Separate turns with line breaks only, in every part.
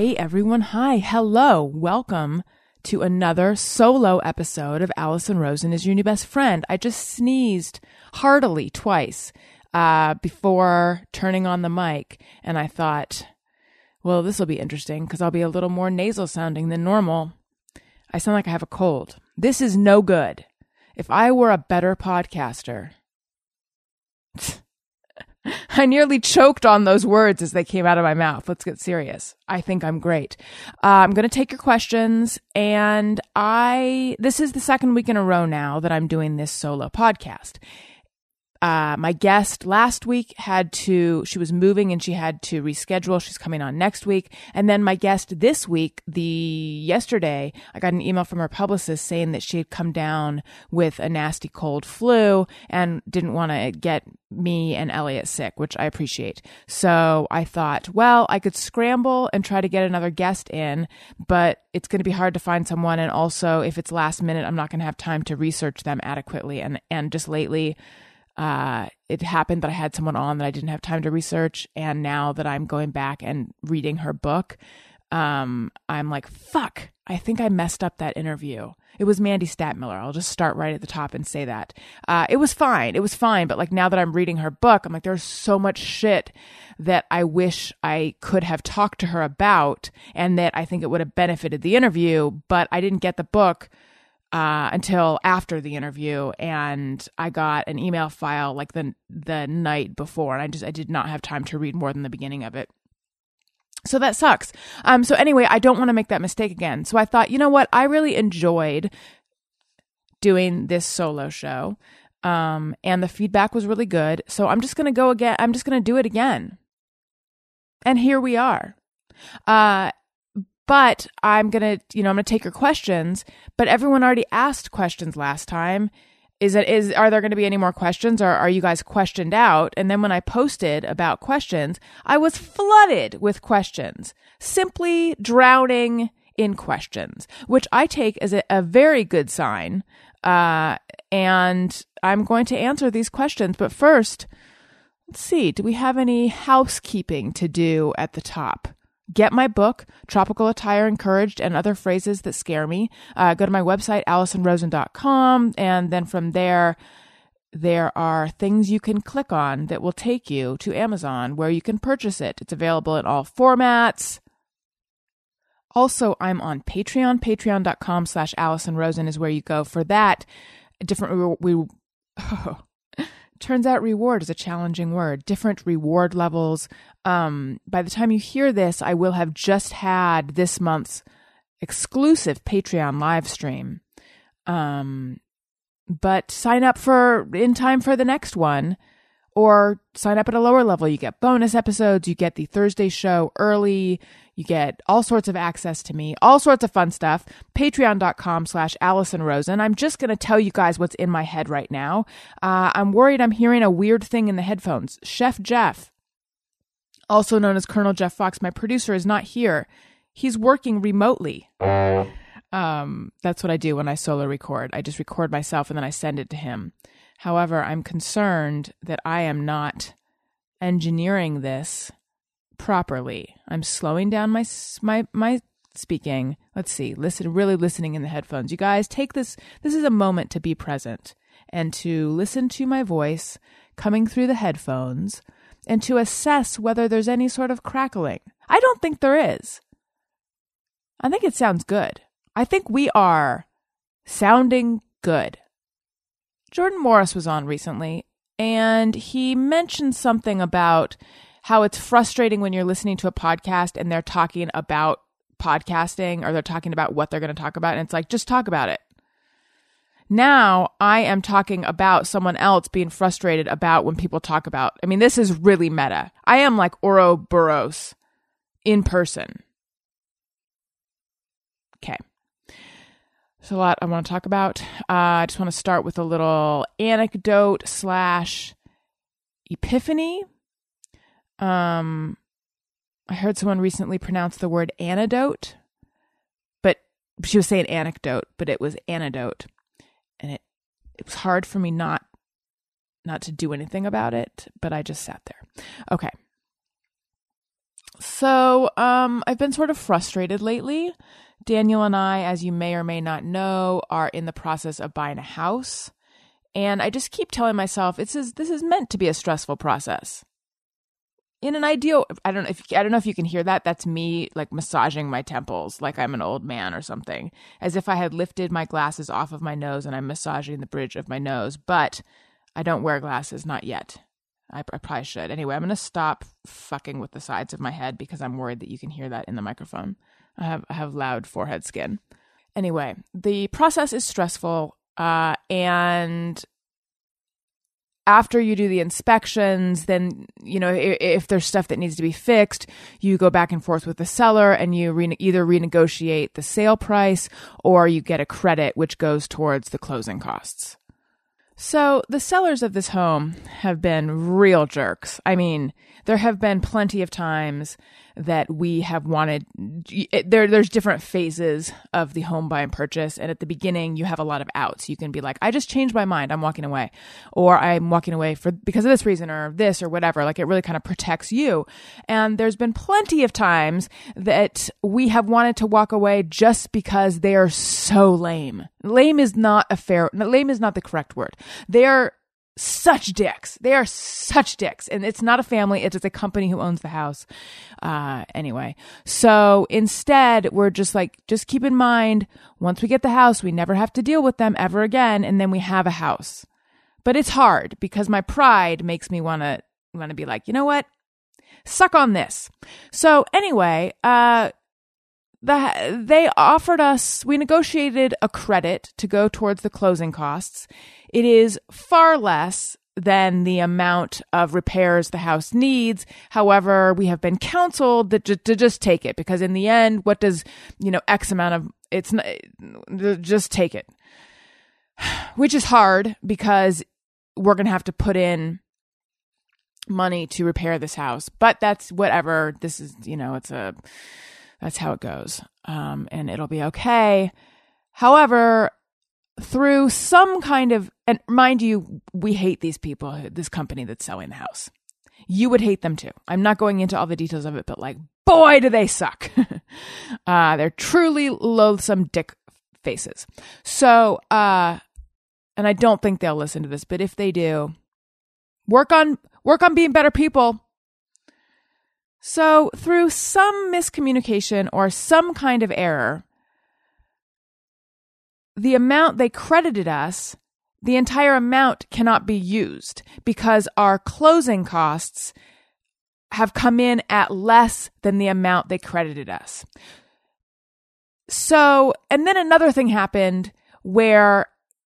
everyone. Hi. Hello. Welcome to another solo episode of Alison Rosen is your new best friend. I just sneezed heartily twice uh, before turning on the mic, and I thought, well, this will be interesting because I'll be a little more nasal sounding than normal. I sound like I have a cold. This is no good. If I were a better podcaster, I nearly choked on those words as they came out of my mouth. Let's get serious. I think I'm great. Uh, I'm going to take your questions and I, this is the second week in a row now that I'm doing this solo podcast uh, my guest last week had to, she was moving and she had to reschedule. She's coming on next week. And then my guest this week, the yesterday, I got an email from her publicist saying that she had come down with a nasty cold flu and didn't want to get me and Elliot sick, which I appreciate. So I thought, well, I could scramble and try to get another guest in, but it's going to be hard to find someone. And also, if it's last minute, I'm not going to have time to research them adequately. And, and just lately, uh, it happened that I had someone on that I didn't have time to research. And now that I'm going back and reading her book, um, I'm like, fuck, I think I messed up that interview. It was Mandy Stadtmiller. I'll just start right at the top and say that. Uh, it was fine. It was fine. But like now that I'm reading her book, I'm like, there's so much shit that I wish I could have talked to her about and that I think it would have benefited the interview, but I didn't get the book uh, until after the interview, and I got an email file like the the night before, and I just I did not have time to read more than the beginning of it. So that sucks. Um, so anyway, I don't want to make that mistake again. So I thought, you know what? I really enjoyed doing this solo show. Um, and the feedback was really good. So I'm just going to go again. I'm just going to do it again. And here we are. Uh, but I'm going to, you know, I'm going to take your questions, but everyone already asked questions last time. Is it is are there going to be any more questions or are you guys questioned out? And then when I posted about questions, I was flooded with questions, simply drowning in questions, which I take as a, a very good sign. Uh, and I'm going to answer these questions. But first, let's see, do we have any housekeeping to do at the top? Get my book, Tropical Attire Encouraged and Other Phrases That Scare Me. Uh, go to my website, AlisonRosen.com, and then from there, there are things you can click on that will take you to Amazon where you can purchase it. It's available in all formats. Also, I'm on Patreon. Patreon.com slash Alison Rosen is where you go for that. Different, we, we oh, turns out reward is a challenging word. Different reward levels. Um, by the time you hear this i will have just had this month's exclusive patreon live stream. Um, but sign up for in time for the next one or sign up at a lower level you get bonus episodes you get the thursday show early you get all sorts of access to me, all sorts of fun stuff. Patreon.com slash Alison Rosen. I'm just going to tell you guys what's in my head right now. Uh, I'm worried I'm hearing a weird thing in the headphones. Chef Jeff, also known as Colonel Jeff Fox, my producer, is not here. He's working remotely. Um, that's what I do when I solo record. I just record myself and then I send it to him. However, I'm concerned that I am not engineering this properly. I'm slowing down my my my speaking. Let's see. Listen really listening in the headphones. You guys take this this is a moment to be present and to listen to my voice coming through the headphones and to assess whether there's any sort of crackling. I don't think there is. I think it sounds good. I think we are sounding good. Jordan Morris was on recently and he mentioned something about how it's frustrating when you're listening to a podcast and they're talking about podcasting or they're talking about what they're going to talk about. And it's like, just talk about it. Now I am talking about someone else being frustrated about when people talk about. I mean, this is really meta. I am like Ouroboros in person. Okay. So a lot I want to talk about. Uh, I just want to start with a little anecdote slash epiphany um, I heard someone recently pronounce the word antidote, but she was saying anecdote, but it was antidote, and it it was hard for me not not to do anything about it, but I just sat there. Okay. So, um, I've been sort of frustrated lately. Daniel and I, as you may or may not know, are in the process of buying a house. And I just keep telling myself this is this is meant to be a stressful process. In an ideal, I don't know if I don't know if you can hear that. That's me like massaging my temples, like I'm an old man or something, as if I had lifted my glasses off of my nose and I'm massaging the bridge of my nose. But I don't wear glasses, not yet. I, I probably should. Anyway, I'm gonna stop fucking with the sides of my head because I'm worried that you can hear that in the microphone. I have I have loud forehead skin. Anyway, the process is stressful, uh, and after you do the inspections, then you know if, if, there's stuff that needs to be fixed, you go back and forth with the seller, and you re- either renegotiate the sale price or you get a credit which goes towards the closing costs. So, the sellers of this home have been real jerks. I mean, there have been plenty of times that we have wanted there there's different phases of the home buy and purchase and at the beginning you have a lot of outs. You can be like i just changed my mind. I'm walking away. Or i'm walking away for because of this reason or this or whatever. Like it really kind of protects you. And there's been plenty of times that we have wanted to walk away just because they are so lame. Lame is not a fair lame is not the correct word. They are such dicks. They are such dicks. And it's not a family, it is a company who owns the house. Uh, anyway, so instead, we're just like, just keep in mind, once we get the house, we never have to deal with them ever again. And then we have a house. But it's hard because my pride makes me want to want to be like, you know what? Suck on this. So anyway, uh, the, they offered us, we negotiated a credit to go towards the closing costs. It is far less than the amount of repairs the house needs. However, we have been counseled that to just take it because in the end, what does, you know, X amount of, it's not, just take it. Which is hard because we're going to have to put in money to repair this house. But that's whatever. This is, you know, it's a, that's how it goes. Um, and it'll be okay. However, through some kind of, and mind you, we hate these people, this company that's selling the house. You would hate them too. I'm not going into all the details of it, but like, boy, do they suck. uh, they're truly loathsome dick faces. So, uh, and I don't think they'll listen to this, but if they do, work on work on being better people. So, through some miscommunication or some kind of error, the amount they credited us, the entire amount cannot be used because our closing costs have come in at less than the amount they credited us. So, and then another thing happened where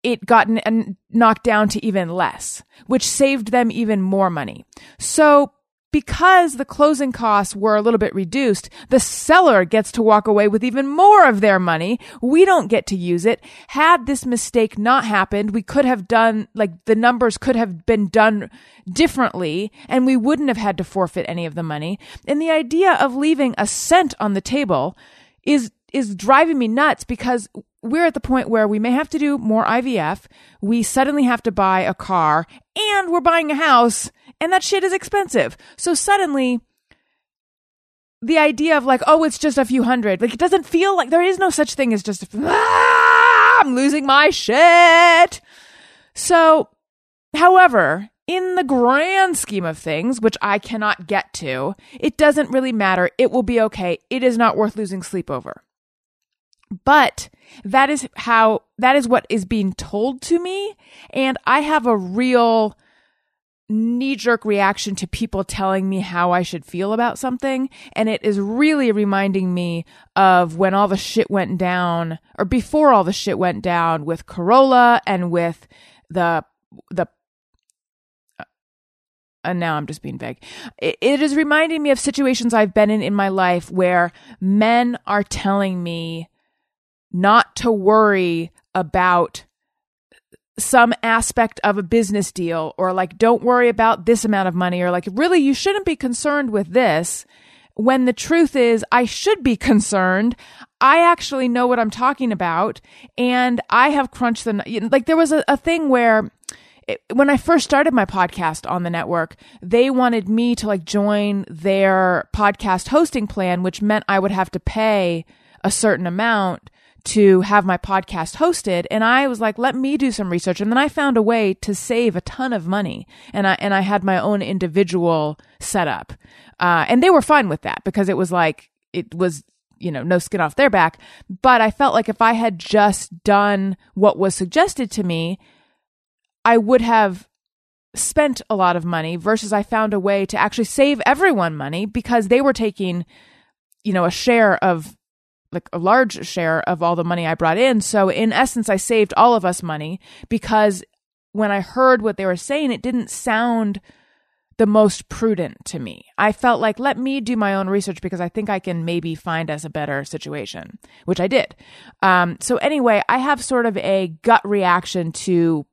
it got n- knocked down to even less, which saved them even more money. So because the closing costs were a little bit reduced, the seller gets to walk away with even more of their money. We don't get to use it. Had this mistake not happened, we could have done, like, the numbers could have been done differently and we wouldn't have had to forfeit any of the money. And the idea of leaving a cent on the table is is driving me nuts because we're at the point where we may have to do more IVF. We suddenly have to buy a car and we're buying a house and that shit is expensive. So suddenly the idea of like, oh, it's just a few hundred, like it doesn't feel like there is no such thing as just, a, ah, I'm losing my shit. So, however, in the grand scheme of things, which I cannot get to, it doesn't really matter. It will be okay. It is not worth losing sleep over. But that is how, that is what is being told to me. And I have a real knee jerk reaction to people telling me how I should feel about something. And it is really reminding me of when all the shit went down, or before all the shit went down with Carolla and with the, the, uh, and now I'm just being vague. It is reminding me of situations I've been in in my life where men are telling me not to worry about some aspect of a business deal or like don't worry about this amount of money or like really you shouldn't be concerned with this when the truth is I should be concerned. I actually know what I'm talking about and I have crunched the like there was a, a thing where it, when I first started my podcast on the network, they wanted me to like join their podcast hosting plan, which meant I would have to pay a certain amount to have my podcast hosted and I was like let me do some research. And then I found a way to save a ton of money and I and I had my own individual setup. Uh, and they were fine with that because it was like it was you know no skin off their back. But I felt like if I had just done what was suggested to me I would have spent a lot of money versus I found a way to actually save everyone money because they were taking you know a share of like a large share of all the money I brought in. So in essence, I saved all of us money because when I heard what they were saying, it didn't sound the most prudent to me. I felt like, let me do my own research because I think I can maybe find us a better situation, which I did. Um, so anyway, I have sort of a gut reaction to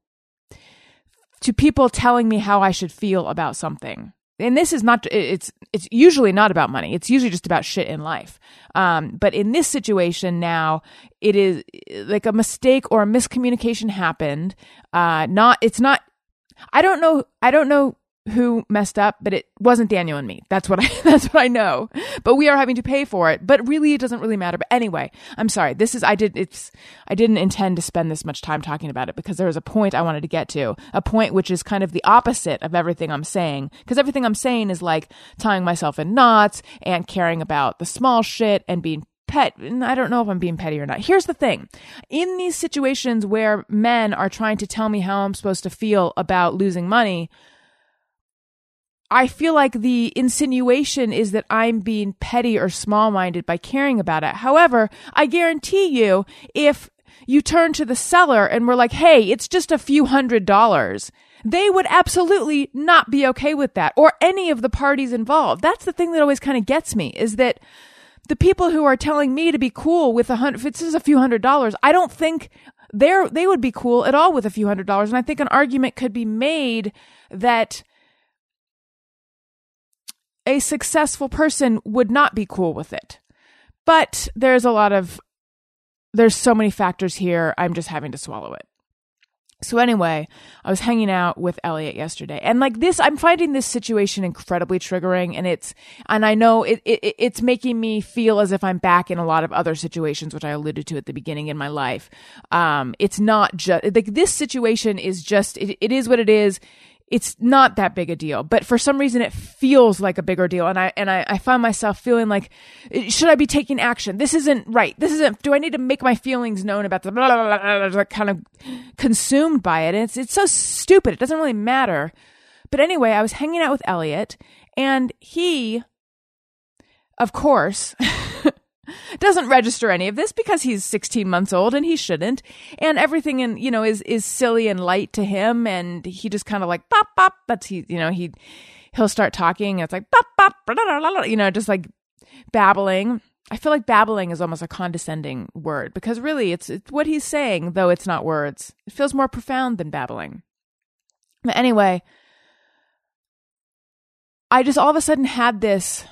to people telling me how I should feel about something and this is not it's it's usually not about money. It's usually just about shit in life. Um, but in this situation now it is like a mistake or a miscommunication happened. Uh, not it's not i don't know i don't know who messed up, but it wasn't Daniel and me. That's what I that's what I know. But we are having to pay for it. But really it doesn't really matter. But anyway, I'm sorry. This is I did it's I didn't intend to spend this much time talking about it because there was a point I wanted to get to. A point which is kind of the opposite of everything I'm saying. Because everything I'm saying is like tying myself in knots and caring about the small shit and being pet and I don't know if I'm being petty or not. Here's the thing. In these situations where men are trying to tell me how I'm supposed to feel about losing money, I feel like the insinuation is that I'm being petty or small minded by caring about it. However, I guarantee you, if you turn to the seller and we're like, hey, it's just a few hundred dollars, they would absolutely not be okay with that or any of the parties involved. That's the thing that always kind of gets me is that the people who are telling me to be cool with a hundred, if it's just a few hundred dollars, I don't think they're, they would be cool at all with a few hundred dollars. And I think an argument could be made that a successful person would not be cool with it. But there's a lot of, there's so many factors here. I'm just having to swallow it. So anyway, I was hanging out with Elliot yesterday and like this, I'm finding this situation incredibly triggering and it's, and I know it, it, it's making me feel as if I'm back in a lot of other situations, which I alluded to at the beginning in my life. Um, it's not just like this situation is just, it, it is what it is it's not that big a deal, but for some reason it feels like a bigger deal. And I, and I, I find myself feeling like, should I be taking action? This isn't right. This isn't, do I need to make my feelings known about the blah, blah, blah, blah, kind of consumed by it? And it's, it's so stupid. It doesn't really matter. But anyway, I was hanging out with Elliot and he, of course, doesn't register any of this because he's 16 months old and he shouldn't. And everything in, you know, is, is silly and light to him. And he just kind of like, bop, bop. That's he, you know, he, he'll start talking. And it's like, blah, blah, you know, just like babbling. I feel like babbling is almost a condescending word because really it's, it's what he's saying, though it's not words. It feels more profound than babbling. But anyway, I just all of a sudden had this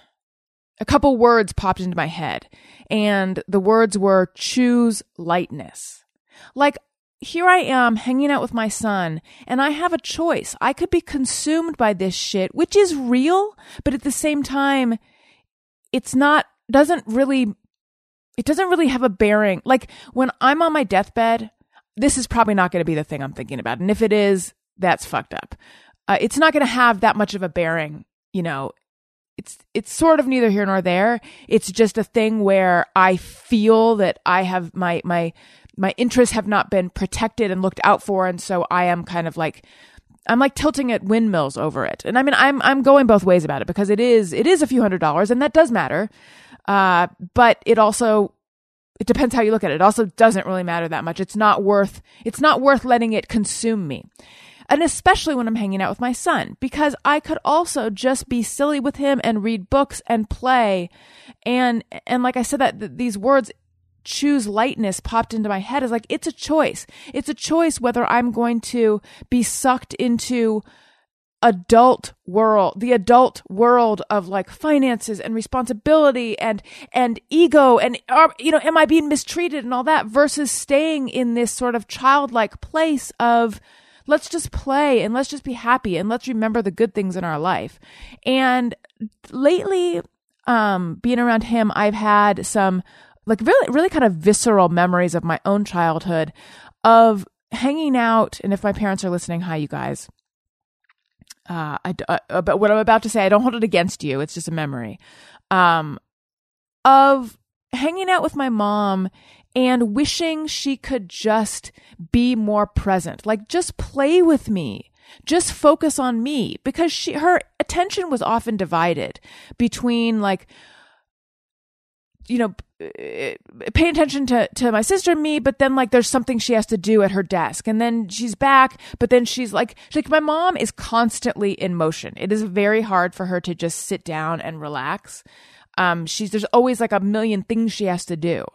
a couple words popped into my head, and the words were choose lightness. Like, here I am hanging out with my son, and I have a choice. I could be consumed by this shit, which is real, but at the same time, it's not, doesn't really, it doesn't really have a bearing. Like, when I'm on my deathbed, this is probably not going to be the thing I'm thinking about. And if it is, that's fucked up. Uh, it's not going to have that much of a bearing, you know, it's it's sort of neither here nor there. It's just a thing where I feel that I have my my my interests have not been protected and looked out for, and so I am kind of like I'm like tilting at windmills over it. And I mean I'm I'm going both ways about it because it is it is a few hundred dollars and that does matter. Uh, but it also it depends how you look at it. It also doesn't really matter that much. It's not worth it's not worth letting it consume me and especially when I'm hanging out with my son, because I could also just be silly with him and read books and play. And, and like I said, that th- these words, choose lightness popped into my head is like, it's a choice. It's a choice whether I'm going to be sucked into adult world the adult world of like finances and responsibility and and ego and uh, you know am i being mistreated and all that versus staying in this sort of childlike place of let's just play and let's just be happy and let's remember the good things in our life. And lately, um, being around him, I've had some like really, really kind of visceral memories of my own childhood of hanging out. And if my parents are listening, hi, you guys. Uh, I, uh, but what I'm about to say, I don't hold it against you. It's just a memory. Um, of hanging out with my mom and wishing she could just be more present. Like, just play with me. Just focus on me because she, her attention was often divided between like, you know, paying attention to, to my sister and me, but then like there's something she has to do at her desk. And then she's back, but then she's like, she's like, my mom is constantly in motion. It is very hard for her to just sit down and relax. Um, she's, there's always like a million things she has to do.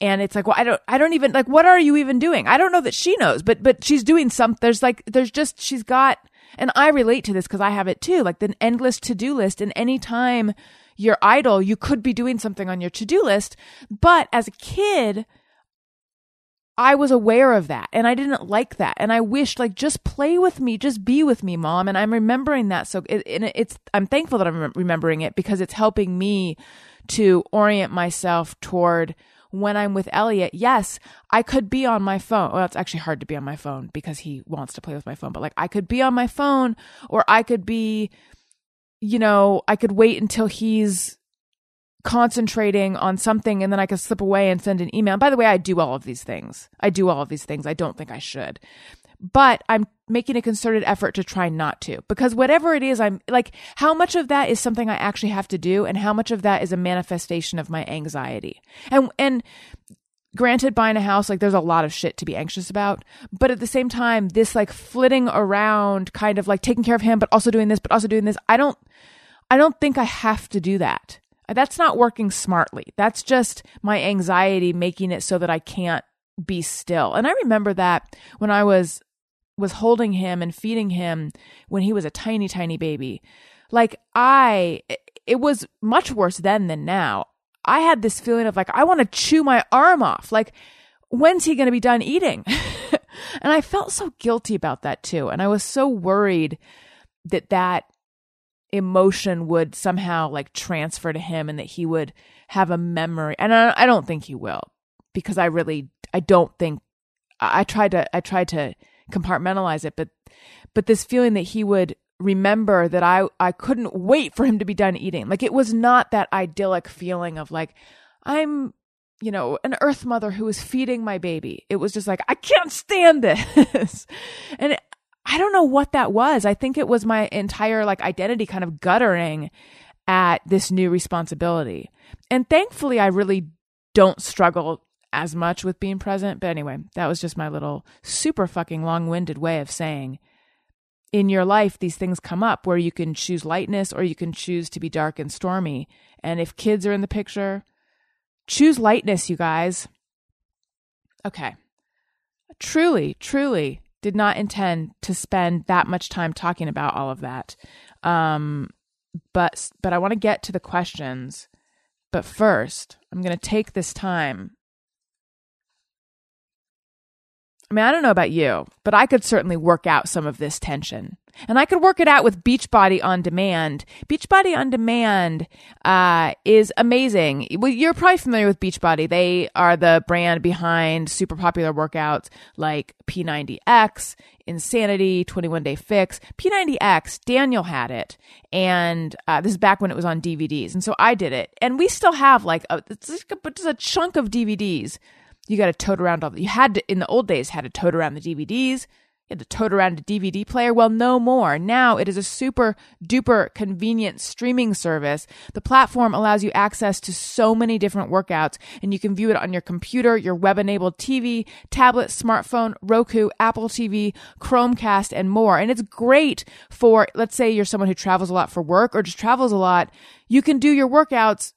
And it's like, well, I don't, I don't even like, what are you even doing? I don't know that she knows, but, but she's doing some, there's like, there's just, she's got, and I relate to this because I have it too, like the endless to do list. And anytime you're idle, you could be doing something on your to do list. But as a kid, I was aware of that and I didn't like that. And I wished, like, just play with me, just be with me, mom. And I'm remembering that. So it, it's, I'm thankful that I'm remembering it because it's helping me to orient myself toward when I'm with Elliot, yes, I could be on my phone. Well, it's actually hard to be on my phone because he wants to play with my phone, but like I could be on my phone or I could be you know, I could wait until he's concentrating on something and then I could slip away and send an email. And by the way, I do all of these things. I do all of these things. I don't think I should. But I'm making a concerted effort to try not to because whatever it is, I'm like, how much of that is something I actually have to do and how much of that is a manifestation of my anxiety? And, and granted buying a house like there's a lot of shit to be anxious about but at the same time this like flitting around kind of like taking care of him but also doing this but also doing this i don't i don't think i have to do that. That's not working smartly. That's just my anxiety making it so that i can't be still. And i remember that when i was was holding him and feeding him when he was a tiny tiny baby like i it was much worse then than now I had this feeling of like, I want to chew my arm off. Like, when's he going to be done eating? and I felt so guilty about that too. And I was so worried that that emotion would somehow like transfer to him and that he would have a memory. And I, I don't think he will because I really, I don't think, I, I tried to, I tried to compartmentalize it, but, but this feeling that he would remember that I I couldn't wait for him to be done eating. Like it was not that idyllic feeling of like I'm you know, an earth mother who is feeding my baby. It was just like I can't stand this. and it, I don't know what that was. I think it was my entire like identity kind of guttering at this new responsibility. And thankfully I really don't struggle as much with being present. But anyway, that was just my little super fucking long-winded way of saying in your life, these things come up where you can choose lightness or you can choose to be dark and stormy. And if kids are in the picture, choose lightness, you guys. Okay. Truly, truly did not intend to spend that much time talking about all of that. Um, but but I want to get to the questions. But first, I'm going to take this time I mean, I don't know about you, but I could certainly work out some of this tension. And I could work it out with Beachbody on Demand. Beachbody on Demand uh, is amazing. Well, you're probably familiar with Beachbody. They are the brand behind super popular workouts like P90X, Insanity, 21 Day Fix. P90X, Daniel had it. And uh, this is back when it was on DVDs. And so I did it. And we still have like a, it's like a, it's a chunk of DVDs you got to tote around all the, you had to, in the old days, had to tote around the DVDs. You had to tote around a DVD player. Well, no more. Now it is a super duper convenient streaming service. The platform allows you access to so many different workouts and you can view it on your computer, your web enabled TV, tablet, smartphone, Roku, Apple TV, Chromecast, and more. And it's great for, let's say you're someone who travels a lot for work or just travels a lot. You can do your workouts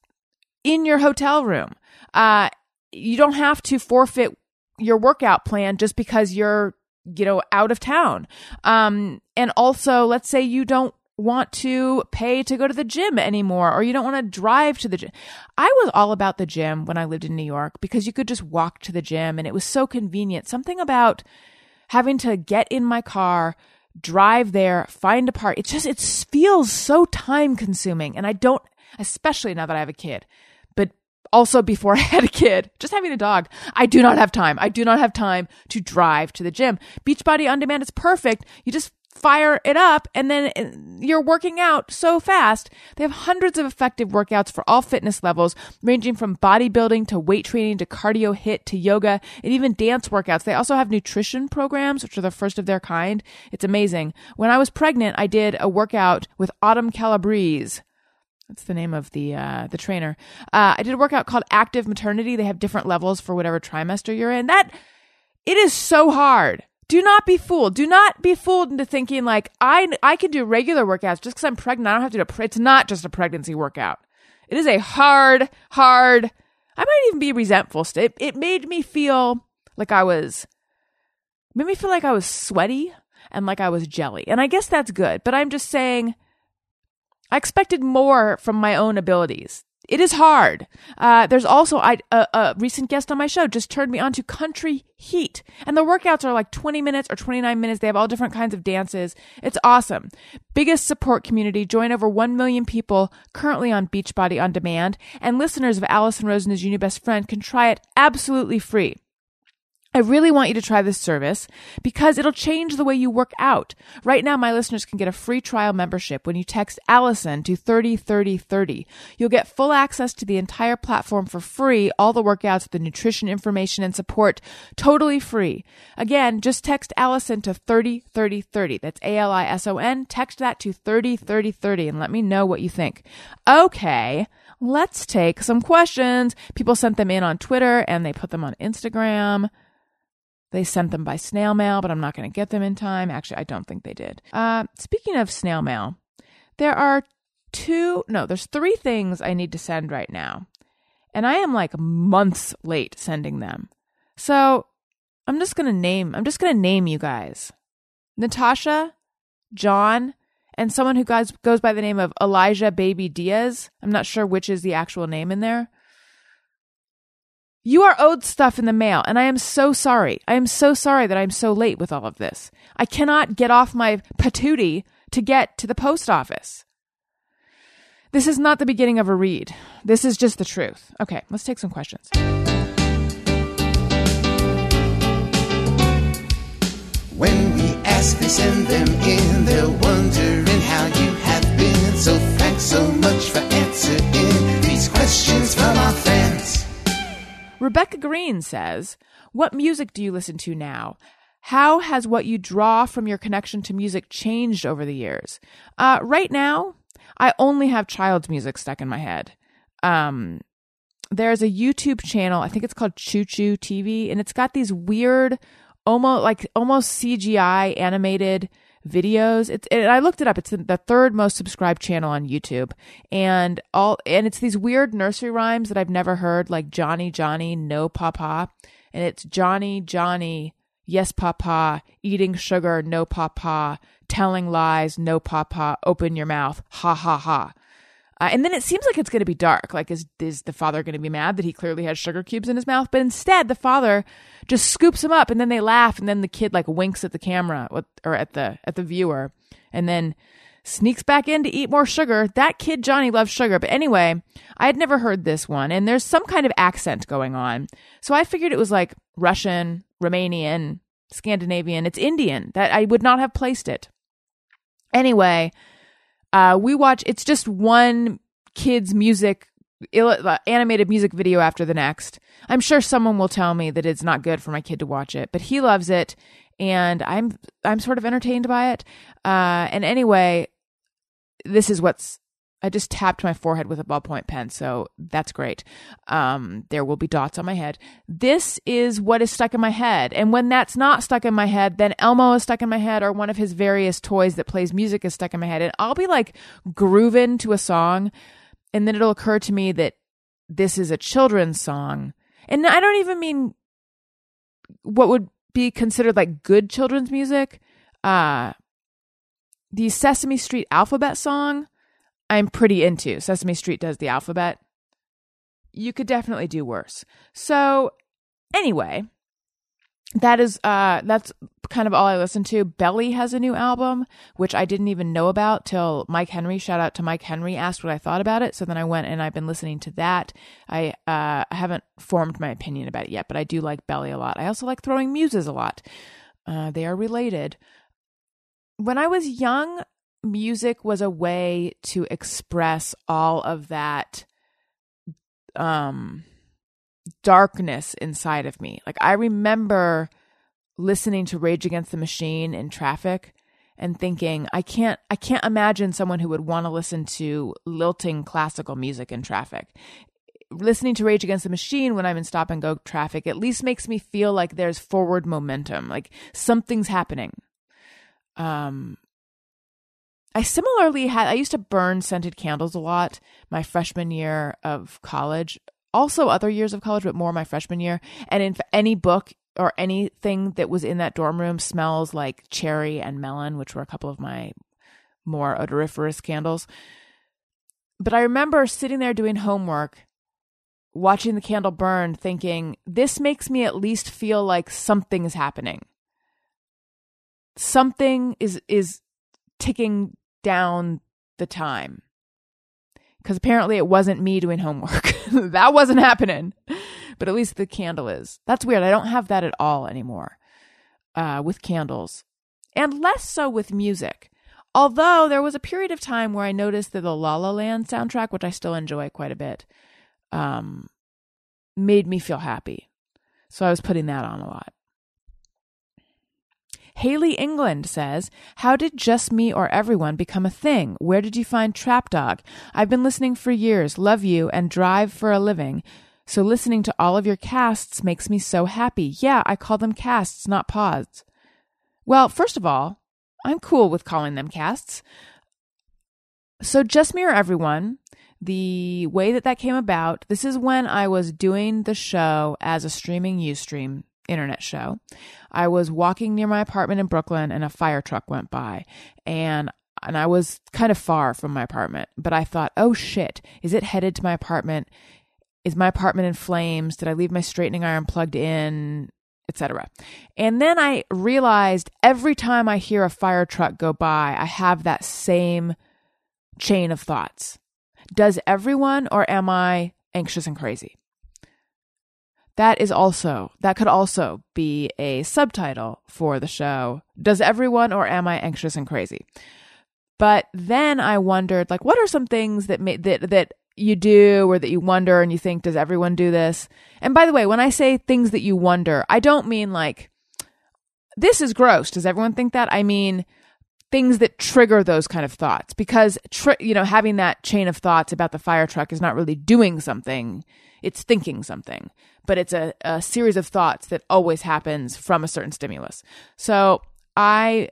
in your hotel room. Uh, you don't have to forfeit your workout plan just because you're you know out of town um and also let's say you don't want to pay to go to the gym anymore or you don't want to drive to the gym. I was all about the gym when I lived in New York because you could just walk to the gym and it was so convenient. Something about having to get in my car, drive there, find a park. It just, it feels so time consuming. And I don't, especially now that I have a kid, also before I had a kid, just having a dog, I do not have time. I do not have time to drive to the gym. Beachbody on demand is perfect. You just fire it up and then uh, you're working out so fast. They have hundreds of effective workouts for all fitness levels, ranging from bodybuilding to weight training to cardio hit to yoga and even dance workouts. They also have nutrition programs, which are the first of their kind. It's amazing. When I was pregnant, I did a workout with Autumn Calabrese. That's the name of the uh, the trainer. Uh, I did a workout called Active Maternity. They have different levels for whatever trimester you're in. That it is so hard do not be fooled. Do not be fooled into thinking like I I can do regular workouts just because I'm pregnant. I don't have to do a. It's not just a pregnancy workout. It is a hard, hard. I might even be resentful. It it made me feel like I was made me feel like I was sweaty and like I was jelly. And I guess that's good. But I'm just saying I expected more from my own abilities it is hard. Uh, there's also I, a, a, recent guest on my show just turned me on to Country Heat, and the workouts are like 20 minutes or 29 minutes. They have all different kinds of dances. It's awesome. Biggest support community. Join over 1 million people currently on Beachbody on demand, and listeners of Alison Rosen is your new best friend can try it absolutely free. I really want you to try this service because it'll change the way you work out. Right now, my listeners can get a free trial membership when you text Alison to 303030. You'll get full access to the entire platform for free, all the workouts, the nutrition information and support, totally free. Again, just text Alison to 303030. That's A L I S O N. Text that to 303030 and let me know what you think. Okay let's take some questions. People sent them in on Twitter and they put them on Instagram. They sent them by snail mail, but I'm not going to get them in time. Actually, I don't think they did. Uh, speaking of snail mail, there are two, no, there's three things I need to send right now. And I am like months late sending them. So I'm just going to name, I'm just going to name you guys Natasha, John, and someone who guys goes by the name of Elijah Baby Diaz. I'm not sure which is the actual name in there. You are owed stuff in the mail, and I am so sorry. I am so sorry that I'm so late with all of this. I cannot get off my patootie to get to the post office. This is not the beginning of a read. This is just the truth. Okay, let's take some questions.
When we ask, they send them in. They're wondering how you have been. So thanks so much for answering these questions from our fans.
Rebecca Green says, What music do you listen to now? How has what you draw from your connection to music changed over the years? Uh, right now, I only have child's music stuck in my head. Um, there's a YouTube channel, I think it's called ChuChu TV, and it's got these weird, almost like almost CGI animated videos. It's and I looked it up. It's the third most subscribed channel on YouTube, and all and it's these weird nursery rhymes that I've never heard, like Johnny Johnny No Papa, and it's Johnny Johnny Yes Papa eating sugar No Papa telling lies No Papa open your mouth ha ha ha. Uh, and then it seems like it's going to be dark. Like, is is the father going to be mad that he clearly has sugar cubes in his mouth? But instead, the father just scoops him up, and then they laugh, and then the kid like winks at the camera or at the at the viewer, and then sneaks back in to eat more sugar. That kid Johnny loves sugar. But anyway, I had never heard this one, and there's some kind of accent going on, so I figured it was like Russian, Romanian, Scandinavian. It's Indian. That I would not have placed it. Anyway uh, we watch, it's just one kid's music, uh, animated music video after the next. I'm sure someone will tell me that it's not good for my kid to watch it, but he loves it. And I'm, I'm sort of entertained by it. Uh, and anyway, this is what's I just tapped my forehead with a ballpoint pen, so that's great. Um, there will be dots on my head. This is what is stuck in my head. And when that's not stuck in my head, then Elmo is stuck in my head, or one of his various toys that plays music is stuck in my head. And I'll be like grooving to a song, and then it'll occur to me that this is a children's song. And I don't even mean what would be considered like good children's music. Uh, the Sesame Street alphabet song I'm pretty into. Sesame Street does the alphabet. You could definitely do worse. So, anyway, that is uh that's kind of all I listen to. Belly has a new album, which I didn't even know about till Mike Henry. Shout out to Mike Henry asked what I thought about it. So then I went and I've been listening to that. I uh I haven't formed my opinion about it yet, but I do like Belly a lot. I also like Throwing Muses a lot. Uh, they are related. When I was young, music was a way to express all of that um darkness inside of me. Like I remember listening to Rage Against the Machine in traffic and thinking I can't I can't imagine someone who would want to listen to lilting classical music in traffic. Listening to Rage Against the Machine when I'm in stop and go traffic at least makes me feel like there's forward momentum, like something's happening. Um I similarly had I used to burn scented candles a lot my freshman year of college also other years of college, but more my freshman year. And in any book or anything that was in that dorm room smells like cherry and melon, which were a couple of my more odoriferous candles. But I remember sitting there doing homework, watching the candle burn, thinking, this makes me at least feel like something is happening. Something is is ticking down the time because apparently it wasn't me doing homework. that wasn't happening. But at least the candle is. That's weird. I don't have that at all anymore uh, with candles, and less so with music. Although there was a period of time where I noticed that the La La Land soundtrack, which I still enjoy quite a bit, um, made me feel happy. So I was putting that on a lot. Haley England says, How did Just Me or Everyone become a thing? Where did you find Trap Dog? I've been listening for years, love you, and drive for a living. So listening to all of your casts makes me so happy. Yeah, I call them casts, not pods. Well, first of all, I'm cool with calling them casts. So, Just Me or Everyone, the way that that came about, this is when I was doing the show as a streaming Ustream internet show. I was walking near my apartment in Brooklyn and a fire truck went by and and I was kind of far from my apartment, but I thought, "Oh shit, is it headed to my apartment? Is my apartment in flames? Did I leave my straightening iron plugged in?" etc. And then I realized every time I hear a fire truck go by, I have that same chain of thoughts. Does everyone or am I anxious and crazy? That is also, that could also be a subtitle for the show. Does everyone or am I anxious and crazy? But then I wondered, like, what are some things that may, that, that you do or that you wonder and you think, does everyone do this? And by the way, when I say things that you wonder, I don't mean like, this is gross. Does everyone think that? I mean, things that trigger those kind of thoughts because, tri- you know, having that chain of thoughts about the fire truck is not really doing something it's thinking something, but it's a, a series of thoughts that always happens from a certain stimulus. So I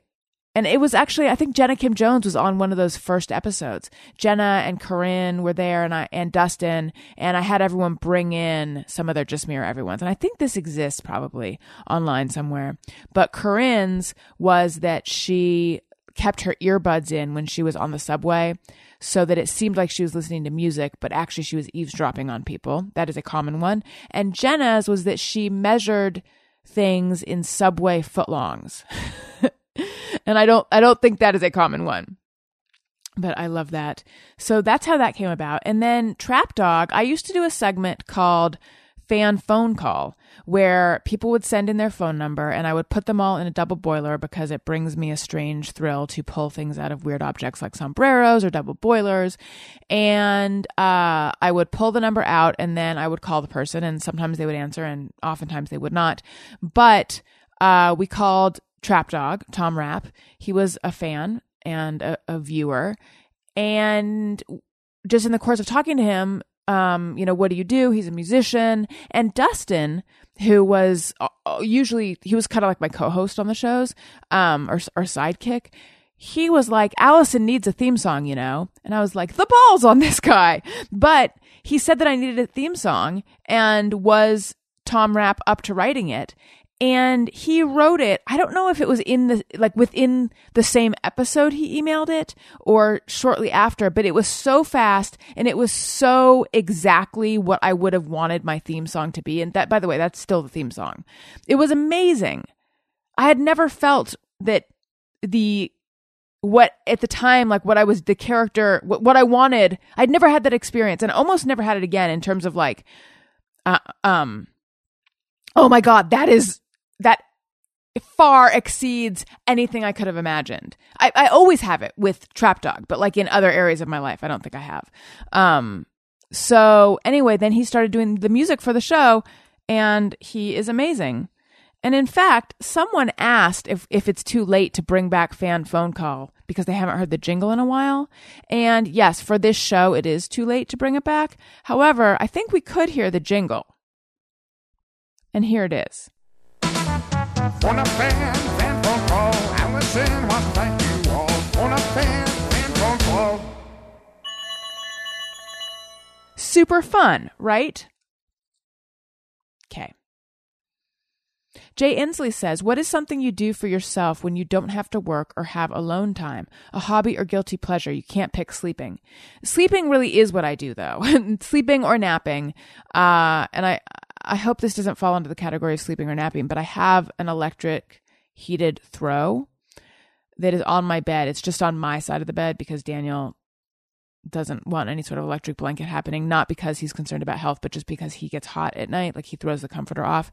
and it was actually I think Jenna Kim Jones was on one of those first episodes. Jenna and Corinne were there and I and Dustin and I had everyone bring in some of their Just Me or Everyone's. And I think this exists probably online somewhere. But Corinne's was that she kept her earbuds in when she was on the subway so that it seemed like she was listening to music, but actually she was eavesdropping on people. That is a common one. And Jenna's was that she measured things in subway footlongs. and I don't I don't think that is a common one. But I love that. So that's how that came about. And then Trap Dog, I used to do a segment called fan phone call where people would send in their phone number and I would put them all in a double boiler because it brings me a strange thrill to pull things out of weird objects like sombreros or double boilers. And uh, I would pull the number out and then I would call the person and sometimes they would answer and oftentimes they would not. But uh, we called Trap Dog, Tom Rapp. He was a fan and a, a viewer. And just in the course of talking to him, um, you know, what do you do? He's a musician. And Dustin, who was uh, uh, usually, he was kind of like my co host on the shows, um, or, or sidekick. He was like, Alison needs a theme song, you know? And I was like, the balls on this guy. But he said that I needed a theme song and was Tom Rapp up to writing it. And he wrote it. I don't know if it was in the like within the same episode he emailed it or shortly after, but it was so fast and it was so exactly what I would have wanted my theme song to be. And that by the way, that's still the theme song. It was amazing. I had never felt that the what at the time like what I was the character what, what I wanted. I'd never had that experience and almost never had it again in terms of like uh, um oh my god, that is that far exceeds anything I could have imagined. I, I always have it with Trap Dog, but like in other areas of my life, I don't think I have. Um, so anyway, then he started doing the music for the show, and he is amazing. And in fact, someone asked if, if it's too late to bring back fan phone call because they haven't heard the jingle in a while. And yes, for this show, it is too late to bring it back. However, I think we could hear the jingle. And here it is.
On a fan, fan phone call. Alison wants to thank you all. On a fan, fan phone call.
Super fun, right? Okay. Jay Inslee says, What is something you do for yourself when you don't have to work or have alone time? A hobby or guilty pleasure? You can't pick sleeping. Sleeping really is what I do, though. sleeping or napping. Uh, and I, I hope this doesn't fall into the category of sleeping or napping, but I have an electric heated throw that is on my bed. It's just on my side of the bed because Daniel doesn't want any sort of electric blanket happening, not because he's concerned about health, but just because he gets hot at night, like he throws the comforter off.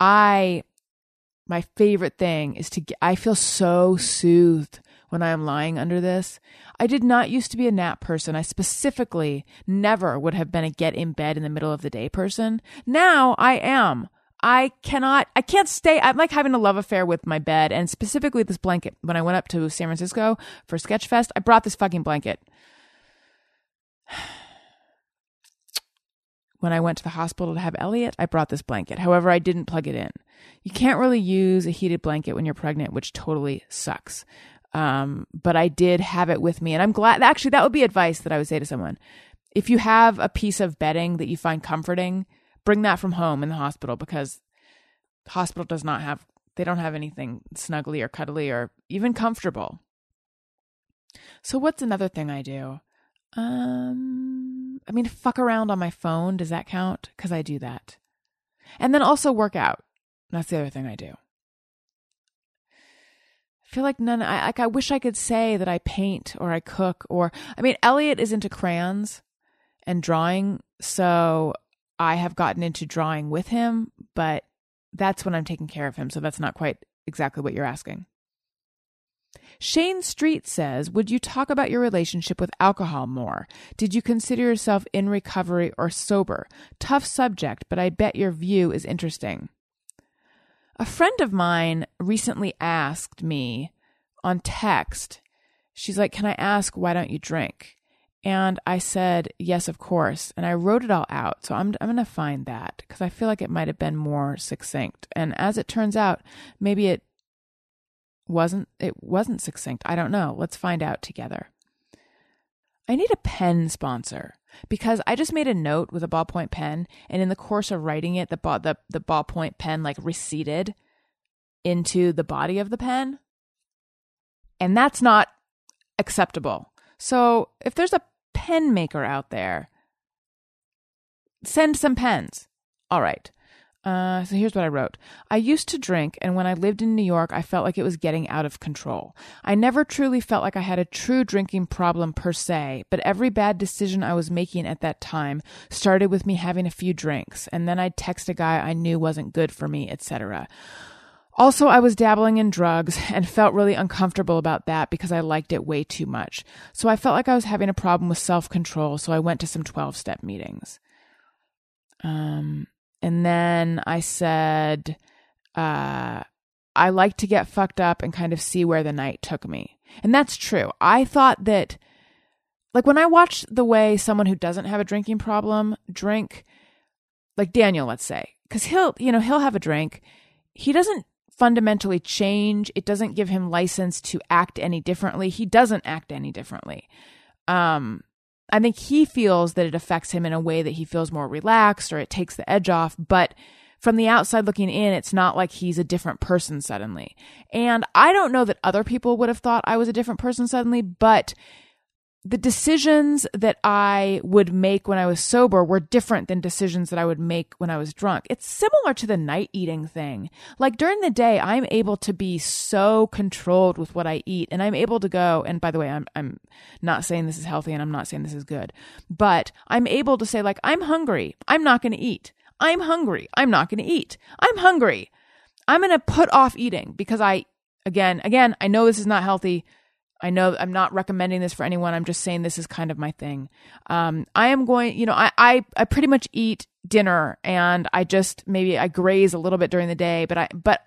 I my favorite thing is to get, I feel so soothed when I am lying under this. I did not used to be a nap person. I specifically never would have been a get in bed in the middle of the day person. Now I am. I cannot, I can't stay. I'm like having a love affair with my bed and specifically this blanket. When I went up to San Francisco for Sketchfest, I brought this fucking blanket. When I went to the hospital to have Elliot, I brought this blanket. However, I didn't plug it in. You can't really use a heated blanket when you're pregnant, which totally sucks. Um, but I did have it with me. And I'm glad, actually, that would be advice that I would say to someone. If you have a piece of bedding that you find comforting, bring that from home in the hospital because the hospital does not have, they don't have anything snuggly or cuddly or even comfortable. So, what's another thing I do? Um, I mean, fuck around on my phone. Does that count? Because I do that. And then also work out. That's the other thing I do feel like none I like I wish I could say that I paint or I cook or I mean Elliot is into crayons and drawing so I have gotten into drawing with him but that's when I'm taking care of him so that's not quite exactly what you're asking. Shane Street says, Would you talk about your relationship with alcohol more? Did you consider yourself in recovery or sober? Tough subject, but I bet your view is interesting. A friend of mine recently asked me on text, she's like, Can I ask, why don't you drink? And I said, Yes, of course. And I wrote it all out. So I'm, I'm going to find that because I feel like it might have been more succinct. And as it turns out, maybe it wasn't it wasn't succinct. I don't know. Let's find out together. I need a pen sponsor because I just made a note with a ballpoint pen, and in the course of writing it, the ball the, the ballpoint pen like receded into the body of the pen, and that's not acceptable. So if there's a pen maker out there, send some pens. All right. Uh, so here's what I wrote. I used to drink, and when I lived in New York, I felt like it was getting out of control. I never truly felt like I had a true drinking problem per se, but every bad decision I was making at that time started with me having a few drinks, and then I'd text a guy I knew wasn't good for me, etc. Also, I was dabbling in drugs and felt really uncomfortable about that because I liked it way too much. So I felt like I was having a problem with self control, so I went to some 12 step meetings. Um, and then I said, uh, I like to get fucked up and kind of see where the night took me. And that's true. I thought that, like, when I watch the way someone who doesn't have a drinking problem drink, like Daniel, let's say, because he'll, you know, he'll have a drink. He doesn't fundamentally change. It doesn't give him license to act any differently. He doesn't act any differently. Um, I think he feels that it affects him in a way that he feels more relaxed or it takes the edge off. But from the outside looking in, it's not like he's a different person suddenly. And I don't know that other people would have thought I was a different person suddenly, but the decisions that I would make when I was sober were different than decisions that I would make when I was drunk. It's similar to the night eating thing. Like during the day, I'm able to be so controlled with what I eat and I'm able to go, and by the way, I'm, I'm not saying this is healthy and I'm not saying this is good, but I'm able to say like, I'm hungry. I'm not going to eat. I'm hungry. I'm not going to eat. I'm hungry. I'm going to put off eating because I, again, again, I know this is not healthy. I know I'm not recommending this for anyone. I'm just saying this is kind of my thing. Um, I am going, you know, I, I, I pretty much eat dinner and I just maybe I graze a little bit during the day, but I, but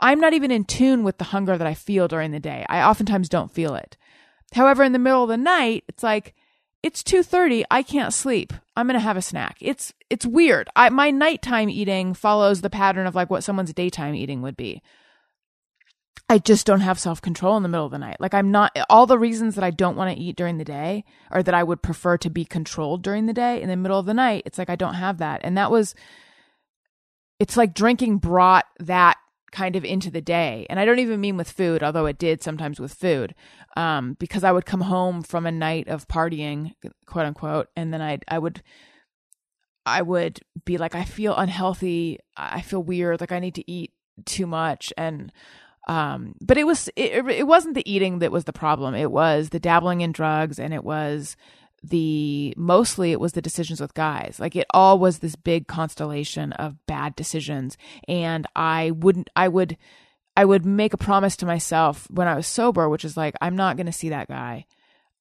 I'm not even in tune with the hunger that I feel during the day. I oftentimes don't feel it. However, in the middle of the night, it's like, it's 2:30, I can't sleep. I'm going to have a snack. It's it's weird. I my nighttime eating follows the pattern of like what someone's daytime eating would be. I just don't have self control in the middle of the night. Like I'm not all the reasons that I don't want to eat during the day or that I would prefer to be controlled during the day in the middle of the night. It's like I don't have that. And that was it's like drinking brought that kind of into the day. And I don't even mean with food, although it did sometimes with food. Um, because I would come home from a night of partying, quote unquote, and then I I would I would be like I feel unhealthy, I feel weird, like I need to eat too much and um, but it was it, it wasn't the eating that was the problem. It was the dabbling in drugs, and it was the mostly it was the decisions with guys. Like it all was this big constellation of bad decisions, and I wouldn't. I would. I would make a promise to myself when I was sober, which is like, I'm not going to see that guy.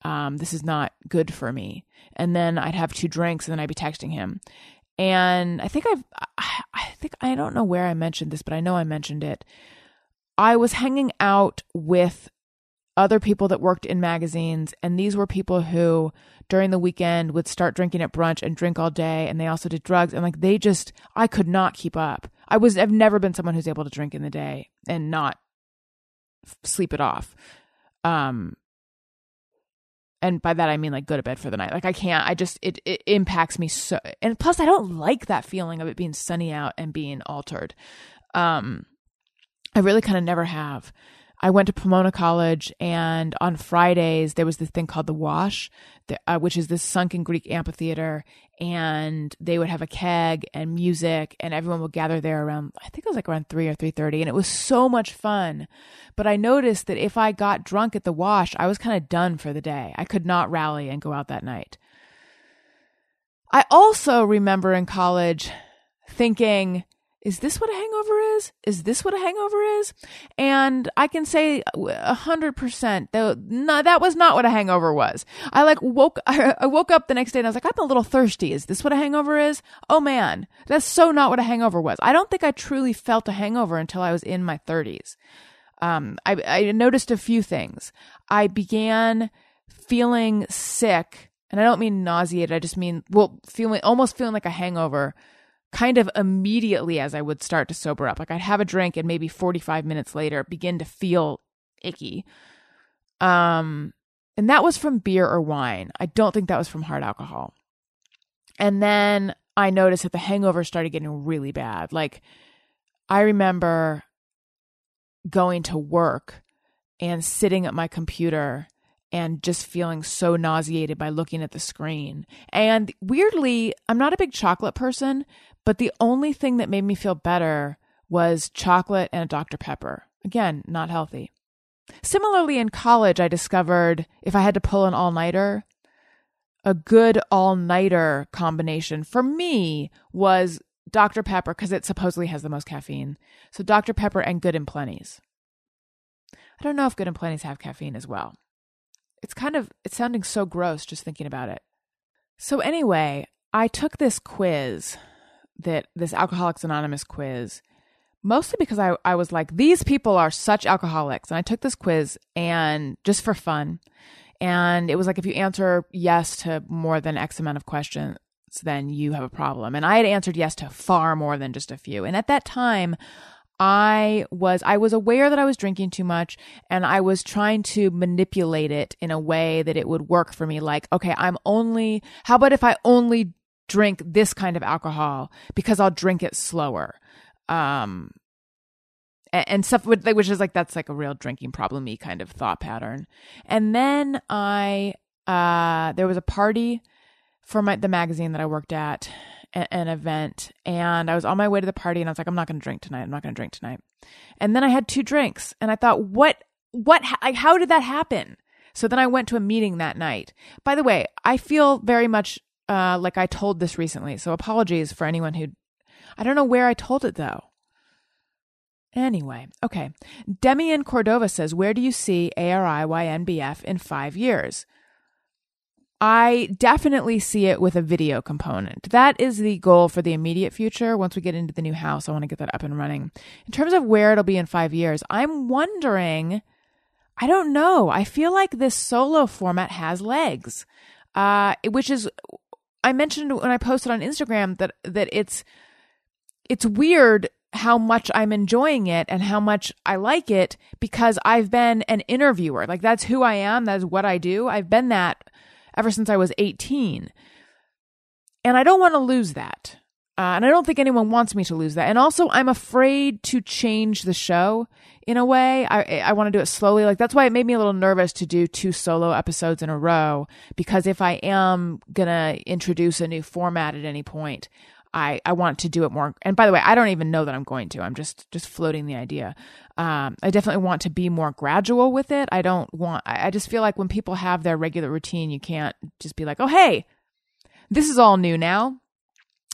Um, this is not good for me. And then I'd have two drinks and then I'd be texting him. And I think I've, I think, I don't know where I mentioned this, but I know I mentioned it. I was hanging out with other people that worked in magazines, and these were people who during the weekend would start drinking at brunch and drink all day, and they also did drugs. And like they just, I could not keep up. I was, I've never been someone who's able to drink in the day and not sleep it off. Um, and by that I mean like go to bed for the night. Like I can't. I just it it impacts me so. And plus, I don't like that feeling of it being sunny out and being altered. Um, I really kind of never have. I went to Pomona College, and on Fridays there was this thing called the Wash, uh, which is this sunken Greek amphitheater, and they would have a keg and music, and everyone would gather there around. I think it was like around three or three thirty, and it was so much fun. But I noticed that if I got drunk at the Wash, I was kind of done for the day. I could not rally and go out that night. I also remember in college thinking is this what a hangover is? Is this what a hangover is? And I can say a hundred percent that no, that was not what a hangover was. I like woke, I woke up the next day and I was like, I'm a little thirsty. Is this what a hangover is? Oh man, that's so not what a hangover was. I don't think I truly felt a hangover until I was in my thirties. Um, I, I noticed a few things. I began feeling sick and I don't mean nauseated. I just mean, well, feeling, almost feeling like a hangover kind of immediately as I would start to sober up. Like I'd have a drink and maybe 45 minutes later begin to feel icky. Um and that was from beer or wine. I don't think that was from hard alcohol. And then I noticed that the hangover started getting really bad. Like I remember going to work and sitting at my computer and just feeling so nauseated by looking at the screen. And weirdly, I'm not a big chocolate person, but the only thing that made me feel better was chocolate and a Dr. Pepper. Again, not healthy. Similarly, in college, I discovered if I had to pull an all nighter, a good all nighter combination for me was Dr. Pepper because it supposedly has the most caffeine. So Dr. Pepper and Good and Plenty's. I don't know if Good and Plenty's have caffeine as well. It's kind of it's sounding so gross just thinking about it. So anyway, I took this quiz that this Alcoholics Anonymous quiz, mostly because I, I was like, these people are such alcoholics. And I took this quiz and just for fun. And it was like, if you answer yes to more than X amount of questions, then you have a problem. And I had answered yes to far more than just a few. And at that time, I was I was aware that I was drinking too much and I was trying to manipulate it in a way that it would work for me like okay I'm only how about if I only drink this kind of alcohol because I'll drink it slower. Um, a- and stuff which is like that's like a real drinking problem y kind of thought pattern. And then I uh there was a party for my the magazine that I worked at, an event, and I was on my way to the party, and I was like, I'm not going to drink tonight. I'm not going to drink tonight. And then I had two drinks, and I thought, what, what, how did that happen? So then I went to a meeting that night. By the way, I feel very much uh, like I told this recently, so apologies for anyone who, I don't know where I told it though. Anyway, okay. Demian Cordova says, Where do you see ARIYNBF in five years? I definitely see it with a video component. That is the goal for the immediate future. Once we get into the new house, I want to get that up and running. In terms of where it'll be in five years, I'm wondering, I don't know. I feel like this solo format has legs, uh, which is, I mentioned when I posted on Instagram that, that it's, it's weird how much I'm enjoying it and how much I like it because I've been an interviewer. Like that's who I am. That's what I do. I've been that ever since I was 18. And I don't want to lose that. Uh, and I don't think anyone wants me to lose that. And also, I'm afraid to change the show in a way. I I want to do it slowly. Like that's why it made me a little nervous to do two solo episodes in a row. Because if I am gonna introduce a new format at any point, I I want to do it more. And by the way, I don't even know that I'm going to. I'm just just floating the idea. Um, I definitely want to be more gradual with it. I don't want. I, I just feel like when people have their regular routine, you can't just be like, oh hey, this is all new now.